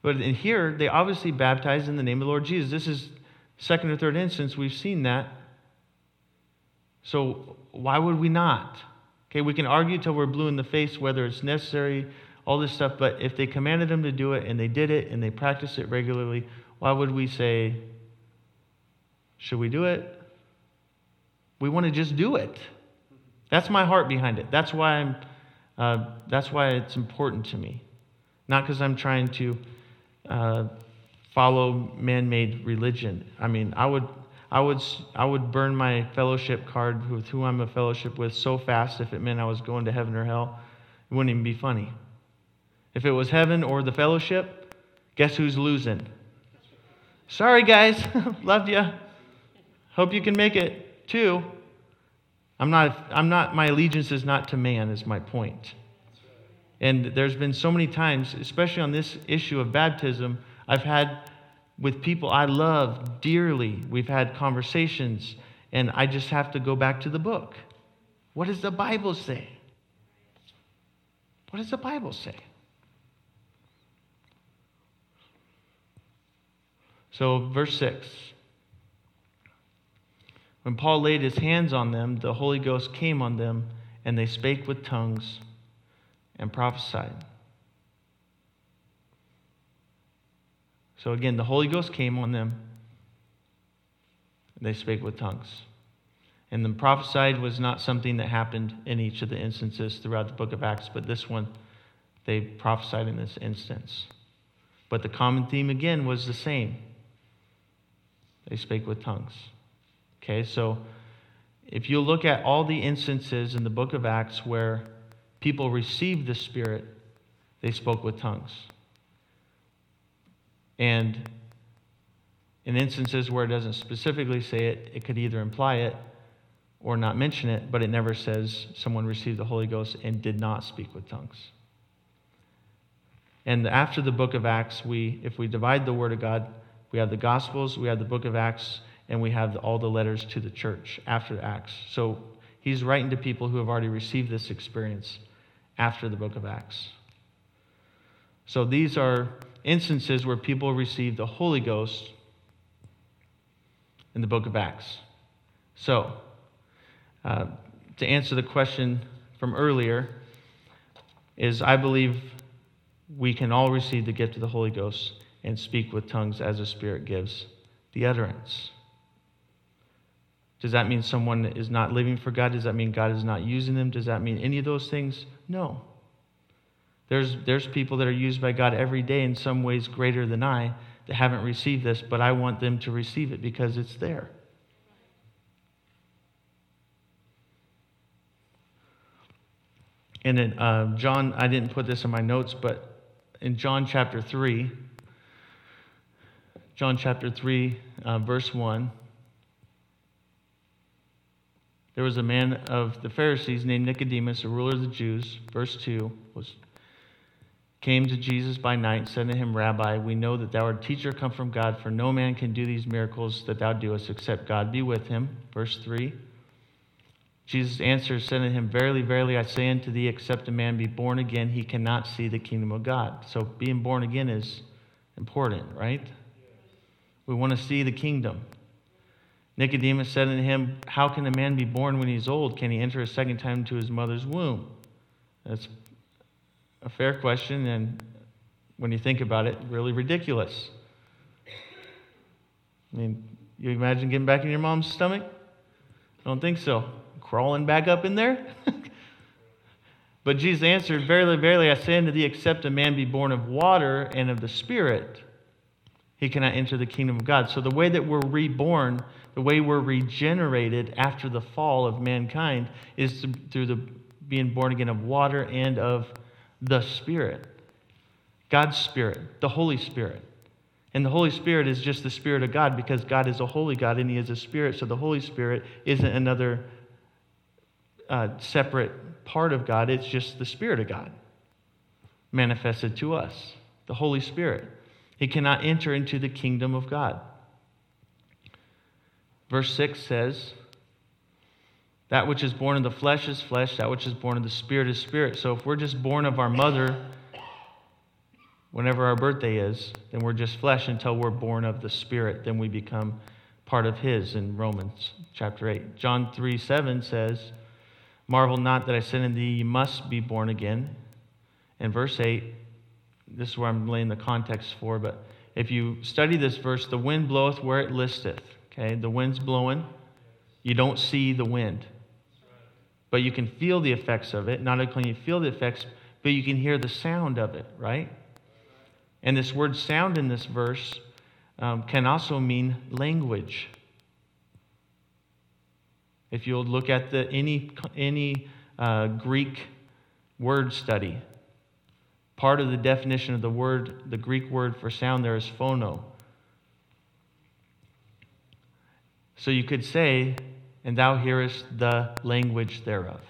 But in here, they obviously baptized in the name of the Lord Jesus. This is second or third instance, we've seen that. So why would we not? Okay, we can argue till we're blue in the face whether it's necessary, all this stuff, but if they commanded them to do it and they did it and they practiced it regularly, why would we say, should we do it? We want to just do it. That's my heart behind it. That's why I'm. Uh, that's why it's important to me, not because I'm trying to uh, follow man-made religion. I mean, I would, I would, I would burn my fellowship card with who I'm a fellowship with so fast if it meant I was going to heaven or hell. It wouldn't even be funny. If it was heaven or the fellowship, guess who's losing? Sorry, guys. Loved you. Hope you can make it too. I'm not, I'm not, my allegiance is not to man, is my point. And there's been so many times, especially on this issue of baptism, I've had with people I love dearly, we've had conversations, and I just have to go back to the book. What does the Bible say? What does the Bible say? So, verse 6. When Paul laid his hands on them, the Holy Ghost came on them, and they spake with tongues and prophesied. So again, the Holy Ghost came on them. They spake with tongues. And the prophesied was not something that happened in each of the instances throughout the book of Acts, but this one, they prophesied in this instance. But the common theme again was the same. They spake with tongues. Okay, so if you look at all the instances in the book of Acts where people received the Spirit, they spoke with tongues. And in instances where it doesn't specifically say it, it could either imply it or not mention it, but it never says someone received the Holy Ghost and did not speak with tongues. And after the book of Acts, we, if we divide the Word of God, we have the Gospels, we have the book of Acts, and we have all the letters to the church after Acts. So he's writing to people who have already received this experience after the book of Acts. So these are instances where people receive the Holy Ghost in the book of Acts. So, uh, to answer the question from earlier, is I believe we can all receive the gift of the Holy Ghost and speak with tongues as the Spirit gives the utterance. Does that mean someone is not living for God? Does that mean God is not using them? Does that mean any of those things? No. There's, there's people that are used by God every day in some ways greater than I that haven't received this, but I want them to receive it because it's there. And in uh, John, I didn't put this in my notes, but in John chapter 3, John chapter 3, uh, verse 1, there was a man of the Pharisees named Nicodemus, a ruler of the Jews. Verse 2 was came to Jesus by night and said to him, Rabbi, we know that thou art a teacher come from God, for no man can do these miracles that thou doest except God be with him. Verse 3. Jesus answered, said to him, Verily, verily, I say unto thee, except a man be born again, he cannot see the kingdom of God. So being born again is important, right? We want to see the kingdom. Nicodemus said unto him, How can a man be born when he's old? Can he enter a second time into his mother's womb? That's a fair question, and when you think about it, really ridiculous. I mean, you imagine getting back in your mom's stomach? I don't think so. Crawling back up in there? but Jesus answered, Verily, verily, I say unto thee, except a man be born of water and of the Spirit, he cannot enter the kingdom of God. So the way that we're reborn, the way we're regenerated after the fall of mankind, is through the being born again of water and of the Spirit. God's Spirit, the Holy Spirit. And the Holy Spirit is just the Spirit of God because God is a holy God and He is a Spirit. So the Holy Spirit isn't another uh, separate part of God, it's just the Spirit of God manifested to us, the Holy Spirit. He cannot enter into the kingdom of God. Verse 6 says, that which is born of the flesh is flesh, that which is born of the spirit is spirit. So if we're just born of our mother, whenever our birthday is, then we're just flesh until we're born of the spirit. Then we become part of his in Romans chapter 8. John 3 7 says, Marvel not that I said unto thee, you must be born again. And verse 8, this is where I'm laying the context for, but if you study this verse, the wind bloweth where it listeth. Okay, the wind's blowing. You don't see the wind but you can feel the effects of it. Not only can you feel the effects, but you can hear the sound of it, right? And this word sound in this verse um, can also mean language. If you'll look at the, any, any uh, Greek word study, part of the definition of the word, the Greek word for sound there is phono. So you could say and thou hearest the language thereof.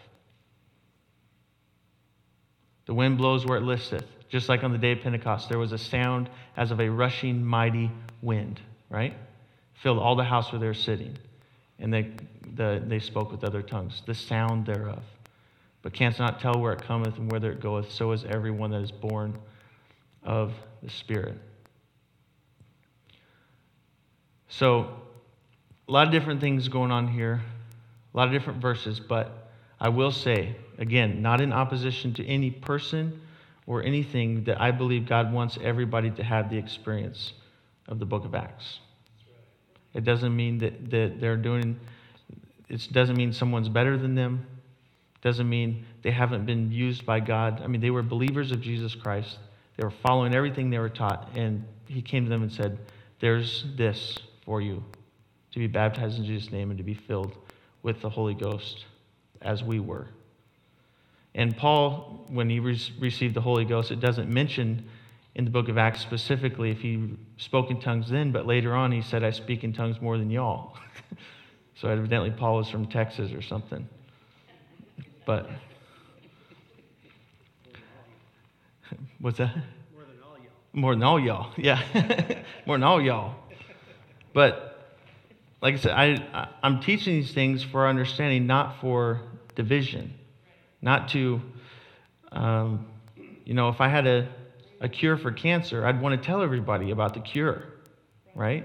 The wind blows where it listeth. Just like on the day of Pentecost, there was a sound as of a rushing mighty wind, right? Filled all the house where they were sitting. And they, the, they spoke with other tongues, the sound thereof. But canst not tell where it cometh and whither it goeth, so is everyone that is born of the Spirit. So, a lot of different things going on here, a lot of different verses, but I will say, again, not in opposition to any person or anything, that I believe God wants everybody to have the experience of the book of Acts. It doesn't mean that, that they're doing, it doesn't mean someone's better than them. It doesn't mean they haven't been used by God. I mean, they were believers of Jesus Christ. They were following everything they were taught, and He came to them and said, There's this for you to be baptized in Jesus' name and to be filled with the Holy Ghost as we were. And Paul, when he re- received the Holy Ghost, it doesn't mention in the book of Acts specifically if he spoke in tongues then, but later on he said, I speak in tongues more than y'all. So evidently Paul was from Texas or something. But what's that? More than all y'all. More than all y'all, yeah. More than all y'all. But like I said, I, I'm teaching these things for understanding, not for division, not to, um, you know, if I had a, a cure for cancer, I'd want to tell everybody about the cure, right?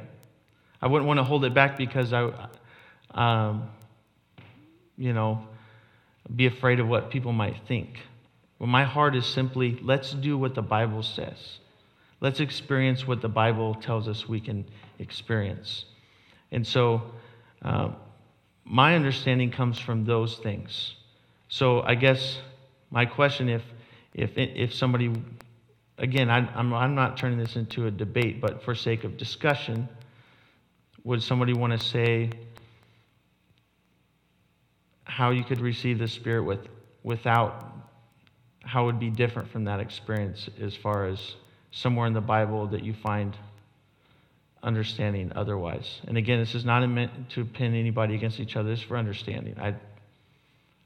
I wouldn't want to hold it back because I, um, you know, be afraid of what people might think. Well, my heart is simply let's do what the Bible says. Let's experience what the Bible tells us we can experience. And so, uh, my understanding comes from those things. So, I guess my question, if if if somebody, again, I, I'm I'm not turning this into a debate, but for sake of discussion, would somebody want to say? how you could receive the Spirit with, without, how would be different from that experience as far as somewhere in the Bible that you find understanding otherwise. And again, this is not meant to pin anybody against each other, it's for understanding. I,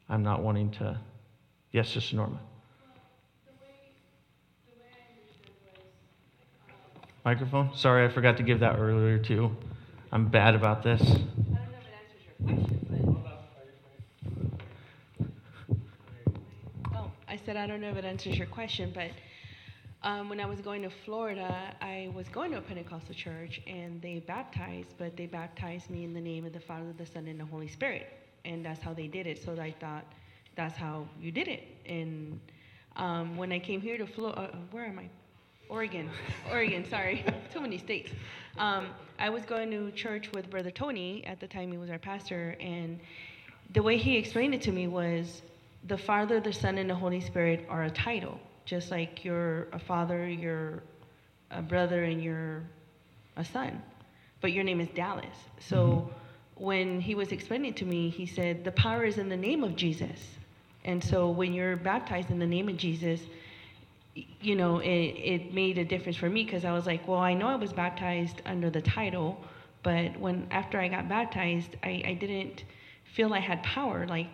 I'm not wanting to. Yes, Sister Norma. Microphone? Sorry, I forgot to give that earlier too. I'm bad about this. Oh, I said, I don't know if it answers your question, but um, when I was going to Florida, I was going to a Pentecostal church and they baptized, but they baptized me in the name of the Father, the Son, and the Holy Spirit. And that's how they did it. So I thought that's how you did it. And um, when I came here to Florida, uh, where am I? Oregon, Oregon, sorry, too many states. Um, I was going to church with Brother Tony at the time he was our pastor, and the way he explained it to me was the Father, the Son, and the Holy Spirit are a title, just like you're a father, you're a brother, and you're a son. But your name is Dallas. So mm-hmm. when he was explaining to me, he said, The power is in the name of Jesus. And so when you're baptized in the name of Jesus, you know, it, it made a difference for me because I was like, well, I know I was baptized under the title, but when after I got baptized, I, I didn't feel I had power. Like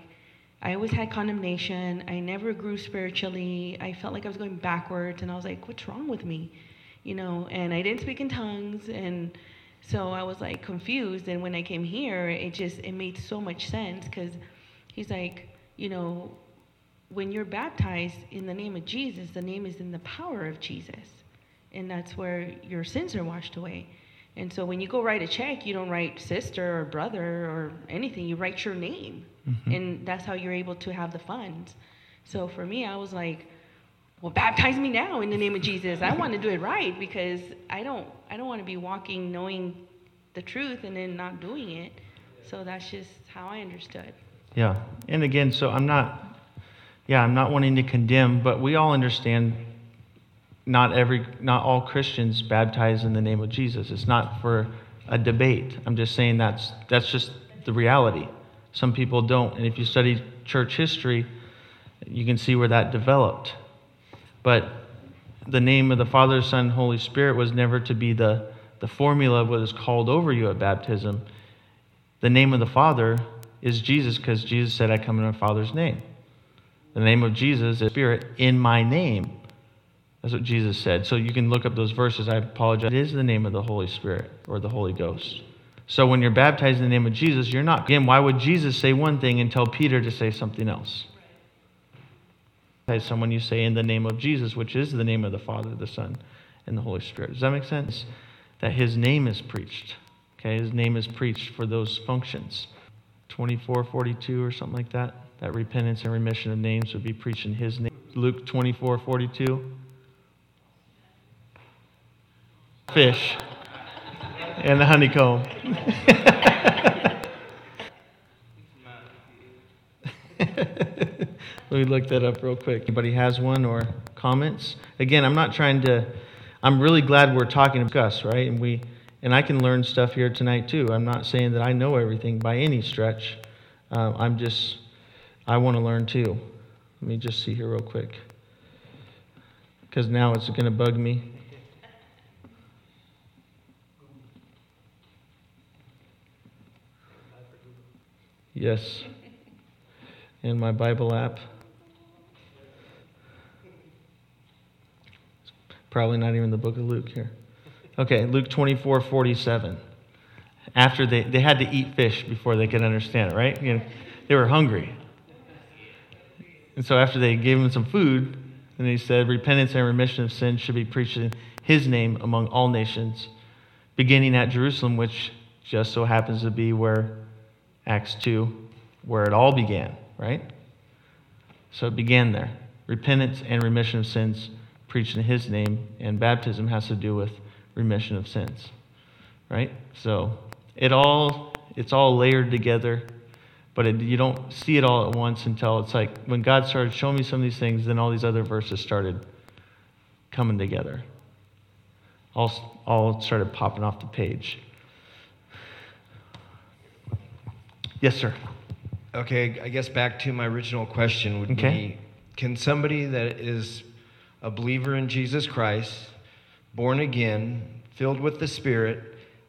I always had condemnation. I never grew spiritually. I felt like I was going backwards, and I was like, what's wrong with me? You know, and I didn't speak in tongues, and so I was like confused. And when I came here, it just it made so much sense because he's like, you know, when you're baptized in the name of Jesus, the name is in the power of Jesus, and that's where your sins are washed away. And so when you go write a check, you don't write sister or brother or anything. You write your name Mm-hmm. And that's how you're able to have the funds. So for me, I was like, well, baptize me now in the name of Jesus. I want to do it right because I don't I don't want to be walking knowing the truth and then not doing it. So that's just how I understood. Yeah. And again, so I'm not yeah, I'm not wanting to condemn, but we all understand not every not all Christians baptize in the name of Jesus. It's not for a debate. I'm just saying that's that's just the reality. Some people don't. And if you study church history, you can see where that developed. But the name of the Father, Son, Holy Spirit was never to be the, the formula of what is called over you at baptism. The name of the Father is Jesus because Jesus said, I come in my Father's name. The name of Jesus is Spirit in my name. That's what Jesus said. So you can look up those verses. I apologize. It is the name of the Holy Spirit or the Holy Ghost. So when you're baptized in the name of Jesus, you're not. Again, why would Jesus say one thing and tell Peter to say something else? As someone you say in the name of Jesus, which is the name of the Father, the Son, and the Holy Spirit. Does that make sense? That his name is preached. Okay, his name is preached for those functions. 2442 or something like that. That repentance and remission of names would be preached in his name. Luke 24 42. Fish and the honeycomb. Let me look that up real quick. Anybody has one or comments? Again, I'm not trying to. I'm really glad we're talking to Gus, right? And we, and I can learn stuff here tonight too. I'm not saying that I know everything by any stretch. Uh, I'm just, I want to learn too. Let me just see here real quick, because now it's going to bug me. Yes. In my Bible app. It's Probably not even the book of Luke here. Okay, Luke 24 47. After they, they had to eat fish before they could understand it, right? You know, they were hungry. And so after they gave him some food, then he said, Repentance and remission of sins should be preached in his name among all nations, beginning at Jerusalem, which just so happens to be where Acts 2, where it all began, right? So it began there. Repentance and remission of sins preached in his name, and baptism has to do with remission of sins. Right? So it all it's all layered together, but it, you don't see it all at once until it's like when God started showing me some of these things, then all these other verses started coming together. All, all started popping off the page. Yes, sir. Okay, I guess back to my original question would Okay. be can somebody that is a believer in Jesus Christ, born again, filled with the Spirit,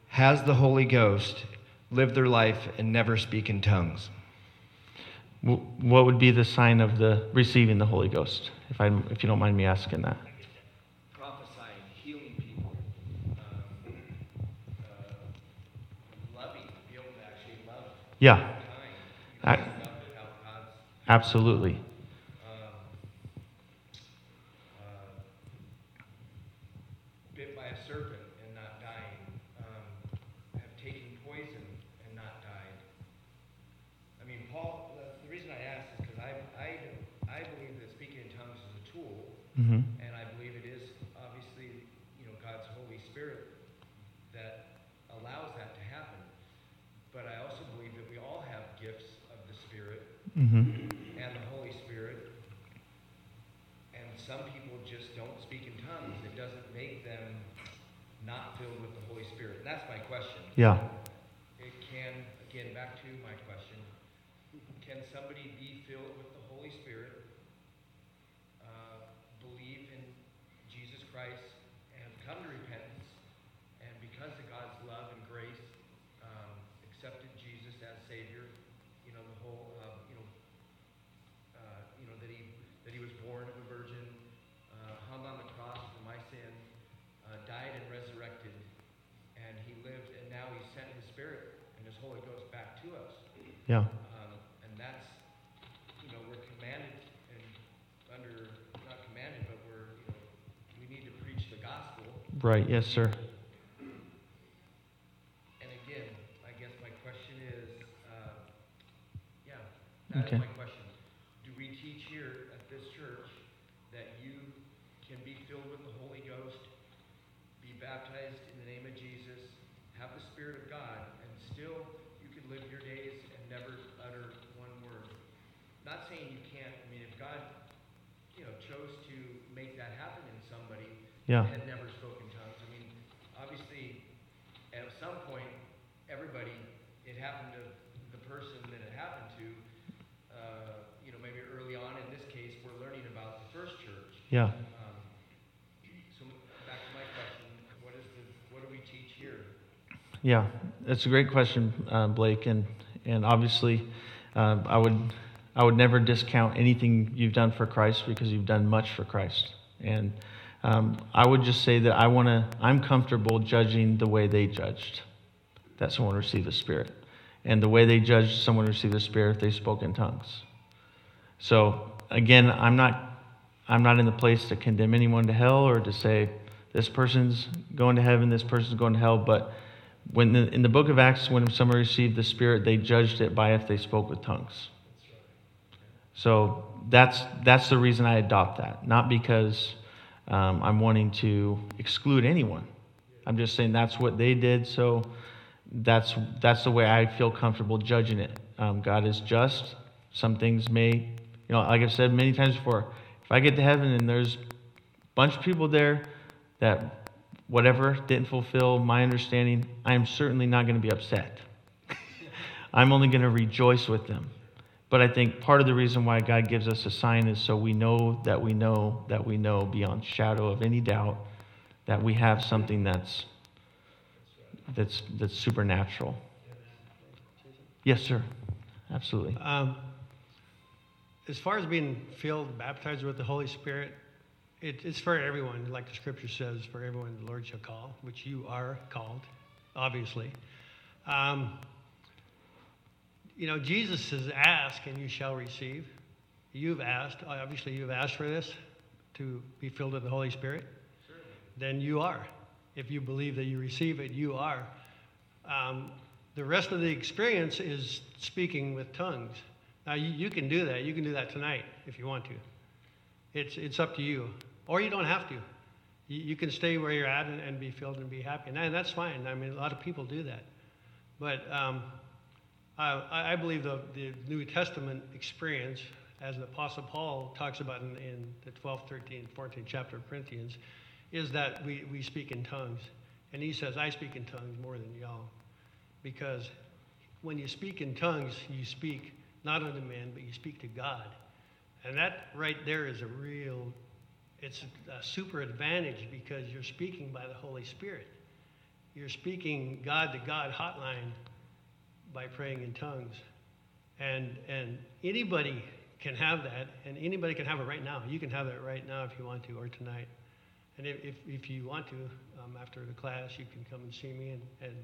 has the Holy Ghost, live their life and never speak in tongues? What would be the sign of the receiving the Holy Ghost? If I, if you don't mind me asking that. Prophesying, healing people, um, uh, loving, be able to actually love Yeah. I- absolutely. um, uh, bit by a serpent and not dying, um, have taken poison and not died. I mean, Paul, the, the reason I ask is because I, I, I believe that speaking in tongues is a tool, hmm and I believe it is obviously, you know, God's Holy Spirit that allows that to happen. But I also believe that we all have gifts of the Spirit hmm and the Holy Spirit. And some people just don't speak in tongues. It doesn't make them not filled with the Holy Spirit. And that's my question. Yeah. It can, again, back to my question can somebody be filled with the Holy Spirit, uh, believe in Jesus Christ, and come to repentance, and because of God's love and grace, um, accepted Jesus as Savior? You know, the whole, uh, you know, uh, you know that he that he was born of a virgin, uh, hung on the cross for my sin, uh, died and resurrected, and he lived, and now he sent his Spirit and his Holy Ghost back to us. Yeah. Um, and that's, you know, we're commanded and under, not commanded, but we're, you know, we need to preach the gospel. Right. Yes, sir. And again, I guess my question is, uh, yeah, that is Okay. my question. Do we teach here at this church that you can be filled with the Holy Ghost, be baptized in the name of Jesus, have the Spirit of God, and still you can live your days and never utter one word? Not saying you can't, I mean, if God, you know, chose to make that happen in somebody, Yeah. had never spoken tongues. I mean, obviously, at some point, everybody, it happened to the person that it happened to. Uh, you know, maybe early on in this case, we're learning about the first church. Yeah. Um, so back to my question: What is the what do we teach here? Yeah, that's a great question, uh, Blake, and and obviously, uh, I would I would never discount anything you've done for Christ because you've done much for Christ, and um, I would just say that I want to I'm comfortable judging the way they judged that someone received the Spirit, and the way they judged someone received the Spirit if they spoke in tongues. So again, I'm not I'm not in the place to condemn anyone to hell or to say this person's going to heaven, this person's going to hell. But when the, in the book of Acts, when someone received the Spirit, they judged it by if they spoke with tongues. So that's that's the reason I adopt that, not because um, I'm wanting to exclude anyone. I'm just saying that's what they did, so that's that's the way I feel comfortable judging it. Um, God is just. Some things may, you know, like I've said many times before, if I get to heaven and there's a bunch of people there that whatever didn't fulfill my understanding, I'm certainly not going to be upset. I'm only going to rejoice with them. But I think part of the reason why God gives us a sign is so we know that we know that we know beyond shadow of any doubt that we have something that's that's that's supernatural. Yes, sir. absolutely. Um, as far as being filled, baptized with the Holy Spirit, it, it's for everyone, like the scripture says, for everyone the Lord shall call, which you are called, obviously. Um, you know, Jesus says, Ask and you shall receive. You've asked, obviously, you've asked for this to be filled with the Holy Spirit. Then you are. If you believe that you receive it, you are. Um, the rest of the experience is speaking with tongues. Now, you, you can do that. You can do that tonight if you want to. It's, it's up to you. Or you don't have to. You, you can stay where you're at and, and, be filled and be happy. And, and, that's fine. I mean, a lot of people do that. But um, I, I, believe the, the New Testament experience, as the Apostle Paul talks about in, in the 12th, 13th, 14th chapter of Corinthians, is that we, we speak in tongues. And he says, I speak in tongues more than y'all. Because when you speak in tongues, you speak not unto men, but you speak to God. And that right there is a real, it's a super advantage because you're speaking by the Holy Spirit. You're speaking God to God hotline by praying in tongues. And, and anybody can have that, and anybody can have it right now. You can have that right now if you want to, or tonight. And if, if, if you want to, um, after the class, you can come and see me, and, and,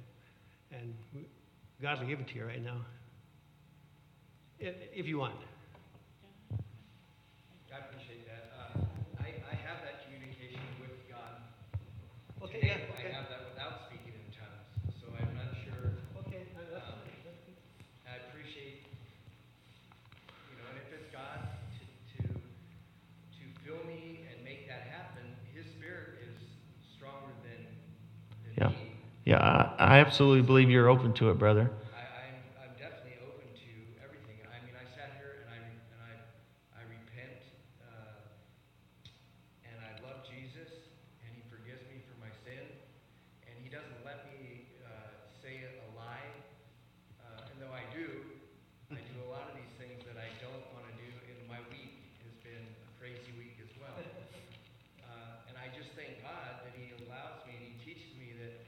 and God will give it to you right now if you want. I appreciate that. Uh, I, I have that communication with God. Okay, today. yeah. Okay. I have that without speaking in tongues, so I'm not sure. Okay, that's, Um, that's good. I appreciate, you know, and if it's God to, to, to fill me and make that happen, His Spirit is stronger than, than Yeah. me. Yeah, I, I absolutely believe you're open to it, brother. I, I'm, I'm definitely open to everything. I mean, I sat here and I, and I, I repent, uh, and I love Jesus, and He forgives me for my sin, and He doesn't let me uh, say a lie. Uh, and though I do, I do a lot of these things that I don't want to do. And my week has been a crazy week as well. Uh, and I just thank God that He allows me and He teaches me that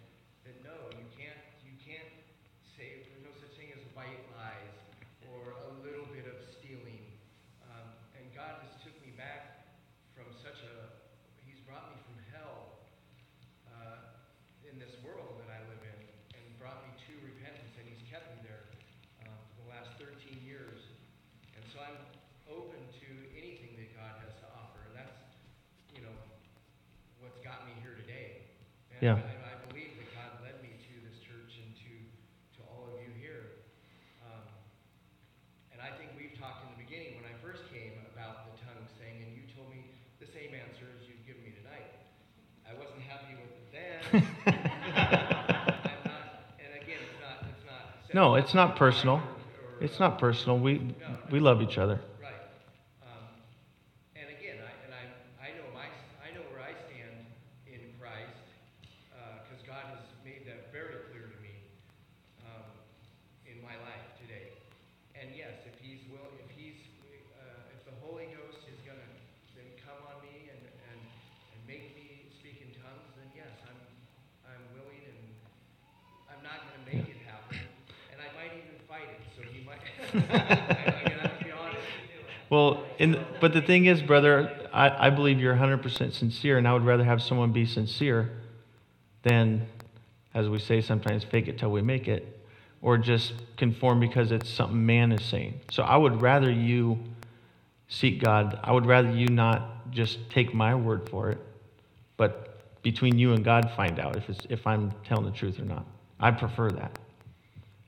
that no, you can't you can't say there's no such thing as white lies or a little bit of stealing. Um, and God has took me back from such a He's brought me from hell uh, in this world that I live in and brought me to repentance, and He's kept me there uh, for the last 13 years. And so I'm open to anything that God has to offer, and that's you know what's got me here today. And Yeah. I, I believe that God led me to this church and to, to all of you here. Um, and I think we've talked in the beginning when I first came about the tongues thing, and you told me the same answer as you've given me tonight. I wasn't happy with it then. Not, and again, it's not, it's not. No, it's not personal. or- It's uh, not personal. We, we love each other. Right. Um, and again, I, and I, I know my, I know where I stand in Christ, because God has made that very clear to me um, in my life today. And yes, if He's will, if He's, uh, if the Holy Ghost is going to then come on me and, and, and make me speak in tongues, then yes, I'm, I'm willing and I'm not going to make it happen, and I might even fight it. So you might. I, I mean, I have to be honest. Well, and, but the thing is, brother, I, I believe you're 100% sincere, and I would rather have someone be sincere than, as we say sometimes, fake it till we make it, or just conform because it's something man is saying. So I would rather you seek God. I would rather you not just take my word for it, but between you and God find out if, it's, if I'm telling the truth or not. I prefer that.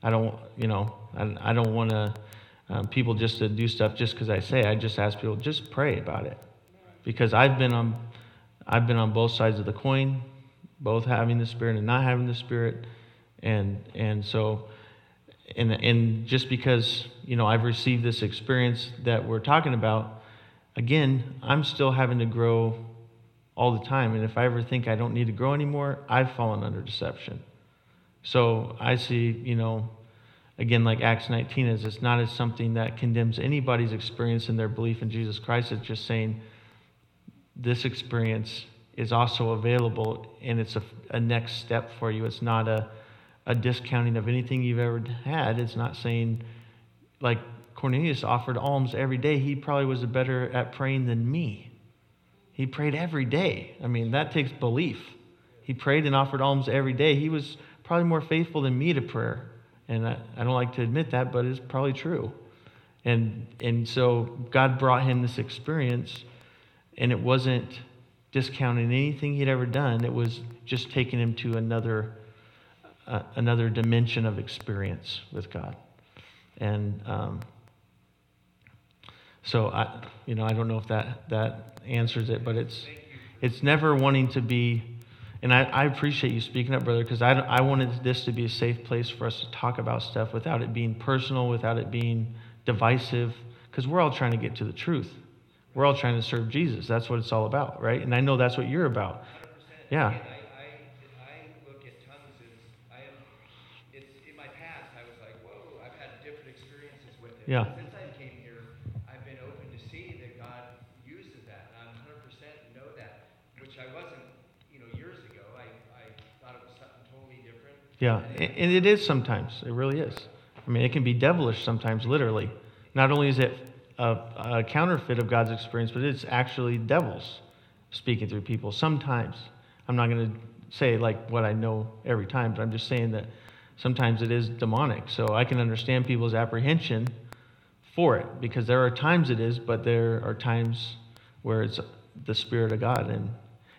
I don't, you know, I, I don't want to um, people just to do stuff just because I say. I just ask people just pray about it, because I've been on, I've been on both sides of the coin, both having the Spirit and not having the Spirit, and and so, and and just because you know I've received this experience that we're talking about, again, I'm still having to grow all the time, and if I ever think I don't need to grow anymore, I've fallen under deception. So I see, you know, again, like Acts 19 is, it's not as something that condemns anybody's experience in their belief in Jesus Christ. It's just saying this experience is also available and it's a, a next step for you. It's not a, a discounting of anything you've ever had. It's not saying, like Cornelius offered alms every day, he probably was better at praying than me. He prayed every day. I mean, that takes belief. He prayed and offered alms every day. He was probably more faithful than me to prayer. And I, I don't like to admit that, but it's probably true. And, and so God brought him this experience, and it wasn't discounting anything he'd ever done, it was just taking him to another, uh, another dimension of experience with God. And um, so I, you know, I don't know if that, that answers it, but it's, it's never wanting to be and I, I, appreciate you speaking up, brother, because I, I wanted this to be a safe place for us to talk about stuff without it being personal, without it being divisive, because we're all trying to get to the truth. We're all trying to serve Jesus. That's what it's all about, right? And I know that's what you're about. Yeah. I look at tongues as, in my past, I was like, whoa, I've had different experiences with it. Yeah. Yeah, and it is sometimes. It really is. I mean, it can be devilish sometimes, literally. Not only is it a, a counterfeit of God's experience, but it's actually devils speaking through people sometimes. I'm not going to say like what I know every time, but I'm just saying that sometimes it is demonic. So I can understand people's apprehension for it because there are times it is, but there are times where it's the Spirit of God. And,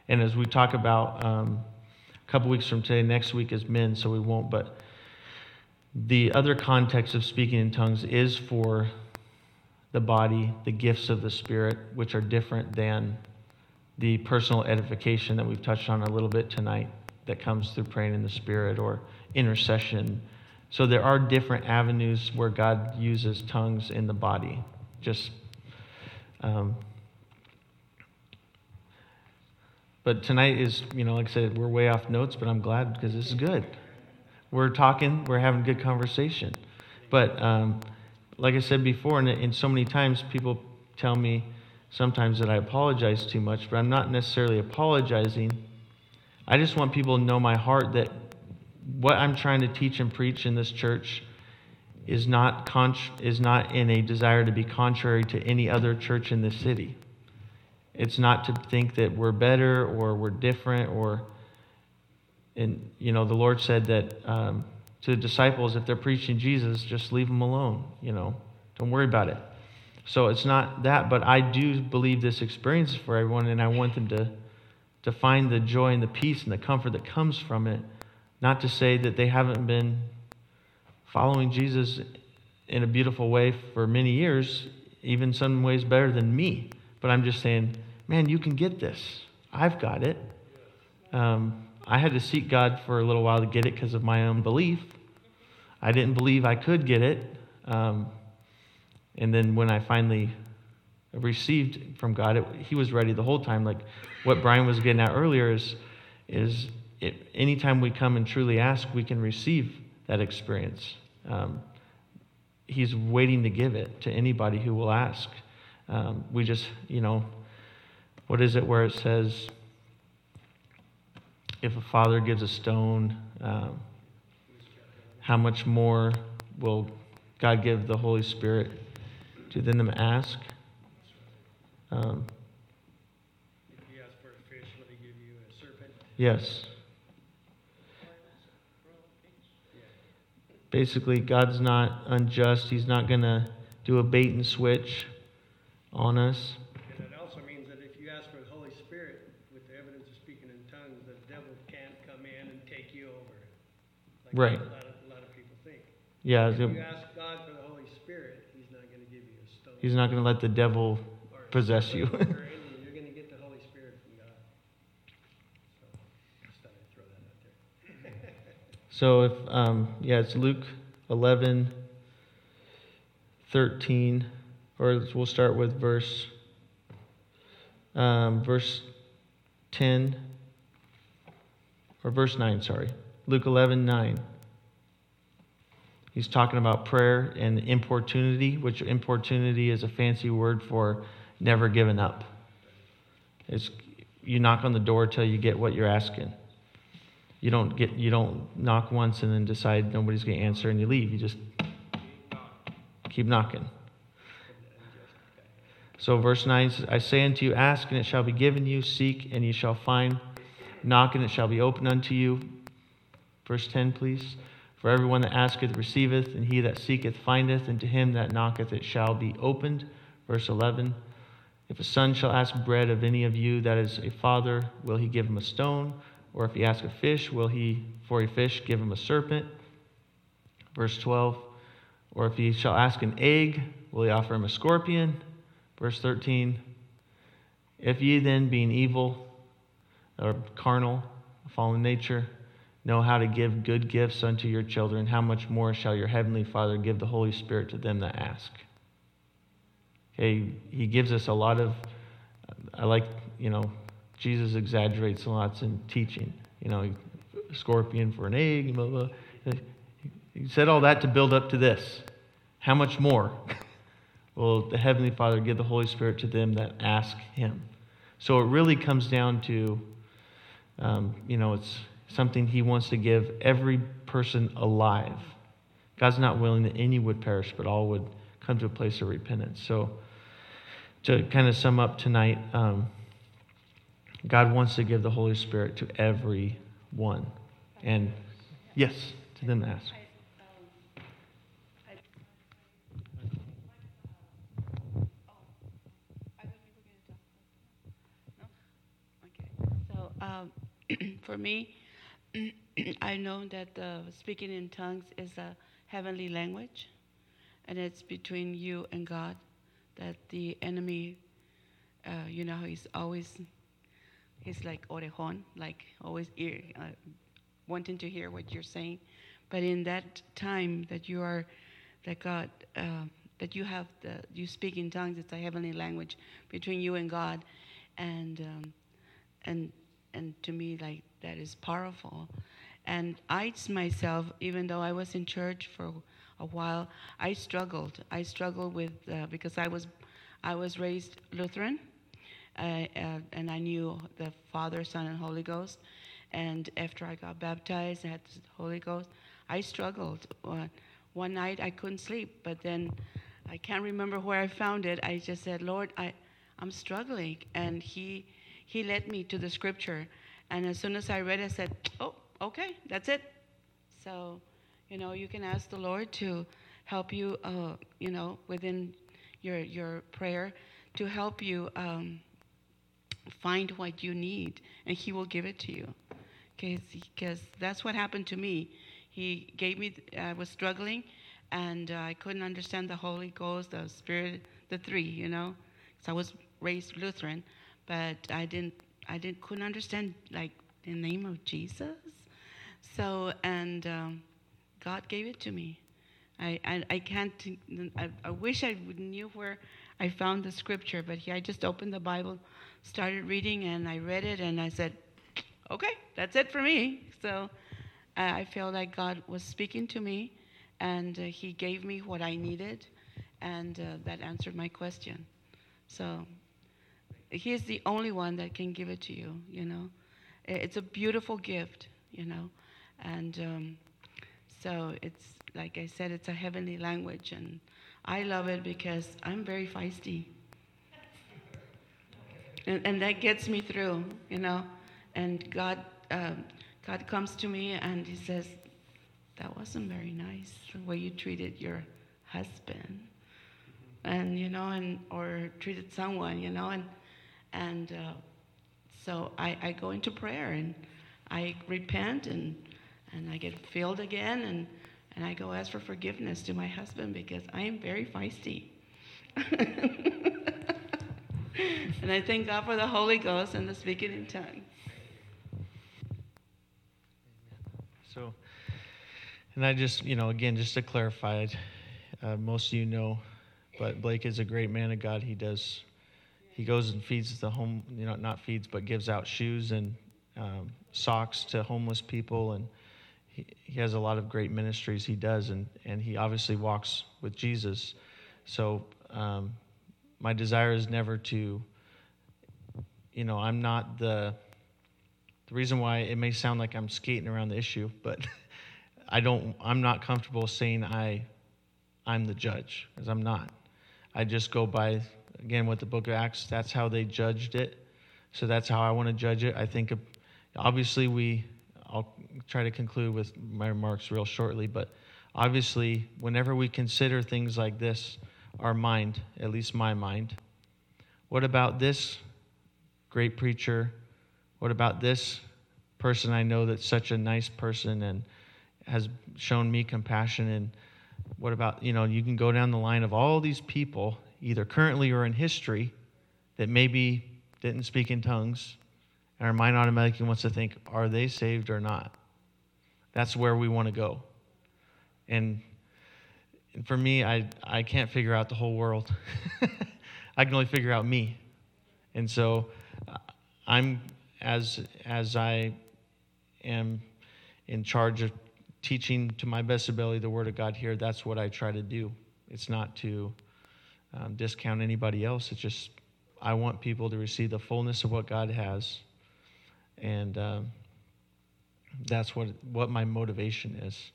and as we talk about, um, a couple weeks from today. Next week is men, so we won't. But the other context of speaking in tongues is for the body, the gifts of the Spirit, which are different than the personal edification that we've touched on a little bit tonight that comes through praying in the Spirit or intercession. So there are different avenues where God uses tongues in the body. Just um, But tonight is, you know, like I said, we're way off notes, but I'm glad because this is good. We're talking, we're having good conversation. But um, like I said before, and, and so many times people tell me sometimes that I apologize too much, but I'm not necessarily apologizing. I just want people to know my heart that what I'm trying to teach and preach in this church is not, con- is not in a desire to be contrary to any other church in this city. It's not to think that we're better or we're different or, and you know, the Lord said that um, to the disciples, if they're preaching Jesus, just leave them alone. You know, don't worry about it. So it's not that, but I do believe this experience is for everyone, and I want them to to find the joy and the peace and the comfort that comes from it. Not to say that they haven't been following Jesus in a beautiful way for many years, even some ways better than me. But I'm just saying, man, you can get this. I've got it. Um, I had to seek God for a little while to get it because of my own belief. I didn't believe I could get it. Um, and then when I finally received from God, it, He was ready the whole time. Like what Brian was getting at earlier is, is it, anytime we come and truly ask, we can receive that experience. Um, he's waiting to give it to anybody who will ask. Um, we just, you know, what is it where it says, if a father gives a stone, um, how much more will God give the Holy Spirit to them ask? Um? Yes. Basically, God's not unjust. He's not going to do a bait and switch on us. And it also means that if you ask for the Holy Spirit with the evidence of speaking in tongues, the devil can't come in and take you over. Like right. A lot, of, a lot of people think. Yeah. If you ask God for the Holy Spirit, He's not going to give you a stone. He's not going to let the devil possess you. you're going to get the Holy Spirit from God. So, just thought I'd throw that out there. so if um, yeah, it's Luke 11, 13 or we'll start with verse um, verse 10 or verse 9 sorry. Luke 11 9 he's talking about prayer and importunity which importunity is a fancy word for never giving up. It's you knock on the door till you get what you're asking. You don't get you don't knock once and then decide nobody's going to answer and you leave. You just keep knocking. So, verse 9 says, I say unto you, ask, and it shall be given you, seek, and ye shall find, knock, and it shall be opened unto you. Verse 10, please. For everyone that asketh receiveth, and he that seeketh findeth, and to him that knocketh it shall be opened. Verse 11. If a son shall ask bread of any of you that is a father, will he give him a stone? Or if he ask a fish, will he for a fish give him a serpent? Verse 12. Or if he shall ask an egg, will he offer him a scorpion? Verse 13. If ye then, being evil or carnal, fallen nature, know how to give good gifts unto your children, how much more shall your heavenly Father give the Holy Spirit to them that ask? Okay, he gives us a lot of, I like, you know, Jesus exaggerates a lot in teaching. You know, scorpion for an egg, blah, blah. He said all that to build up to this. How much more will the Heavenly Father give the Holy Spirit to them that ask Him? So it really comes down to, um, you know, it's something He wants to give every person alive. God's not willing that any would perish, but all would come to a place of repentance. So, to kind of sum up tonight, um, God wants to give the Holy Spirit to everyone. And yes, to them that ask. So um, for me, I know that uh, speaking in tongues is a heavenly language, and it's between you and God. That the enemy, uh, you know, he's always, he's like orejon, like always ear, uh, wanting to hear what you're saying. But in that time that you are, that God, uh, that you have the, you speak in tongues, it's a heavenly language between you and God, and um, and and to me like that is powerful. And i myself even though i was in church for a while i struggled. I struggled with uh, because i was i was raised lutheran uh, uh, and i knew the father son and holy ghost. And after i got baptized and had the holy ghost. I struggled. Uh, one night i couldn't sleep but then i can't remember where i found it. I just said lord i i'm struggling. And he he led me to the scripture. And as soon as I read it, I said, Oh, okay, that's it. So, you know, you can ask the Lord to help you, uh, you know, within your, your prayer, to help you um, find what you need, and He will give it to you. Because because that's what happened to me. He gave me, I was struggling, and uh, I couldn't understand the Holy Ghost, the Spirit, the three, you know. So I was raised Lutheran but I didn't I didn't couldn't understand like the name of Jesus. So and um, God gave it to me. I I, I can't. I, I wish I knew where I found the scripture, but he, I just opened the Bible, started reading, and I read it, and I said, "Okay, that's it for me." So I felt like God was speaking to me, and uh, He gave me what I needed, and uh, that answered my question. So He's the only one that can give it to you, you know. It's a beautiful gift, you know. And um, so it's, like I said, it's a heavenly language. And I love it because I'm very feisty. And, and that gets me through, you know. And God, um, God comes to me and He says, That wasn't very nice the way you treated your husband. And, you know, and, or treated someone, you know. And, and uh, so I, I go into prayer and I repent and, and I get filled again and, and I go ask for forgiveness to my husband because I am very feisty. and I thank God for the Holy Ghost and the speaking in tongues. So, and I just, you know, again, just to clarify, uh, most of you know, but Blake is a great man of God. He does he goes and feeds the home, you know, not feeds, but gives out shoes and um, socks to homeless people. And he, he has a lot of great ministries he does. And, and he obviously walks with Jesus. So um, my desire is never to, you know, I'm not the, the reason why it may sound like I'm skating around the issue, but I don't, I'm not comfortable saying I I'm the judge, because I'm not. I just go by, again, with the book of Acts, that's how they judged it. So that's how I want to judge it. I think, obviously, we, I'll try to conclude with my remarks real shortly, but obviously, whenever we consider things like this, our mind, at least my mind, what about this great preacher? What about this person I know that's such a nice person and has shown me compassion? And what about, you know, you can go down the line of all these people, either currently or in history, that maybe didn't speak in tongues. And our mind automatically wants to think, are they saved or not? That's where we want to go. And for me, I, I can't figure out the whole world. I can only figure out me. And so uh, I'm, as, as I am in charge of teaching to my best ability the Word of God here, that's what I try to do. It's not to um, discount anybody else. It's just I want people to receive the fullness of what God has. And um, that's what, what my motivation is.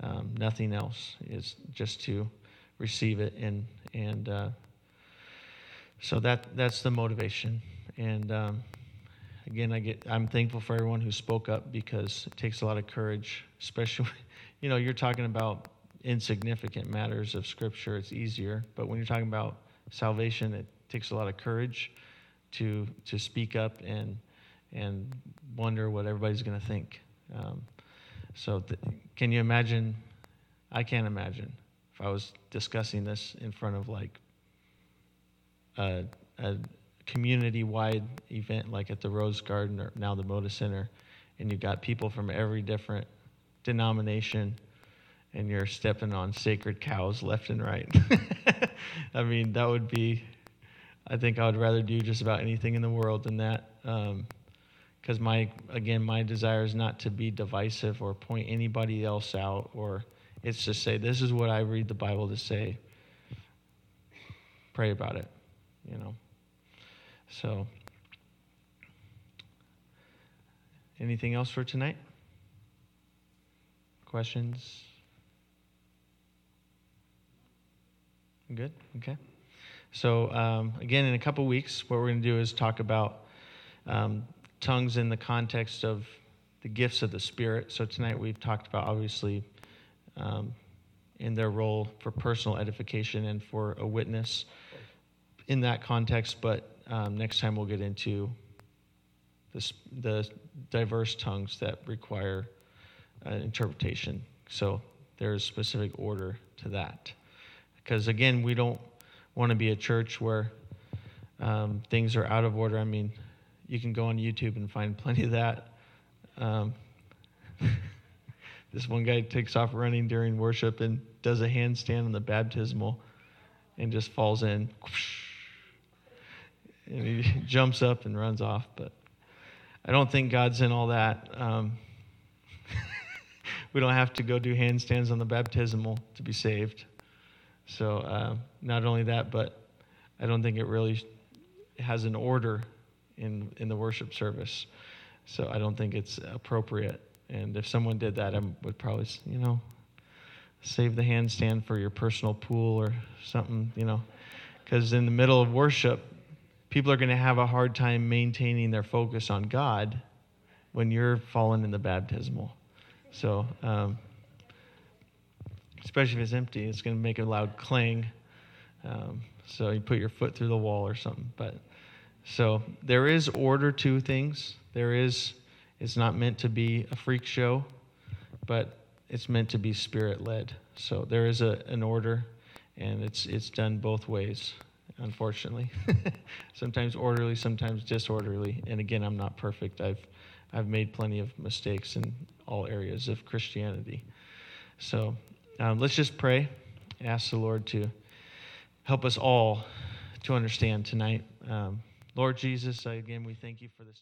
Um, nothing else is just to receive it and and uh, so that that's the motivation and um, again I get I'm thankful for everyone who spoke up because it takes a lot of courage especially you know you're talking about insignificant matters of scripture it's easier but when you're talking about salvation it takes a lot of courage to to speak up and and wonder what everybody's going to think um, so, th- can you imagine? I can't imagine if I was discussing this in front of like a, a community wide event like at the Rose Garden or now the Moda Center, and you've got people from every different denomination and you're stepping on sacred cows left and right. I mean, that would be, I think I would rather do just about anything in the world than that. Um, because my again my desire is not to be divisive or point anybody else out or it's to say this is what i read the bible to say pray about it you know so anything else for tonight questions good okay so um, again in a couple weeks what we're going to do is talk about um, tongues in the context of the gifts of the Spirit. So tonight we've talked about obviously um, in their role for personal edification and for a witness in that context. But um, next time we'll get into the diverse tongues that require uh, interpretation. So there's specific order to that. Because again, we don't want to be a church where um, things are out of order. I mean, you can go on YouTube and find plenty of that. Um, this one guy takes off running during worship and does a handstand on the baptismal and just falls in. And he jumps up and runs off. But I don't think God's in all that. Um, we don't have to go do handstands on the baptismal to be saved. So, uh, not only that, but I don't think it really has an order in, in the worship service. So I don't think it's appropriate. And if someone did that, I would probably, you know, save the handstand for your personal pool or something, you know. Because in the middle of worship, people are going to have a hard time maintaining their focus on God when you're falling in the baptismal. So, um, especially if it's empty, it's going to make a loud clang. Um, so you put your foot through the wall or something. But so there is order to things. There is, it's not meant to be a freak show, but it's meant to be spirit led. So there is a, an order, and it's, it's done both ways, unfortunately. sometimes orderly, sometimes disorderly. And again, I'm not perfect. I've, I've made plenty of mistakes in all areas of Christianity. So um, let's just pray. And ask the Lord to help us all to understand tonight. Um, Lord Jesus, again, we thank you for this.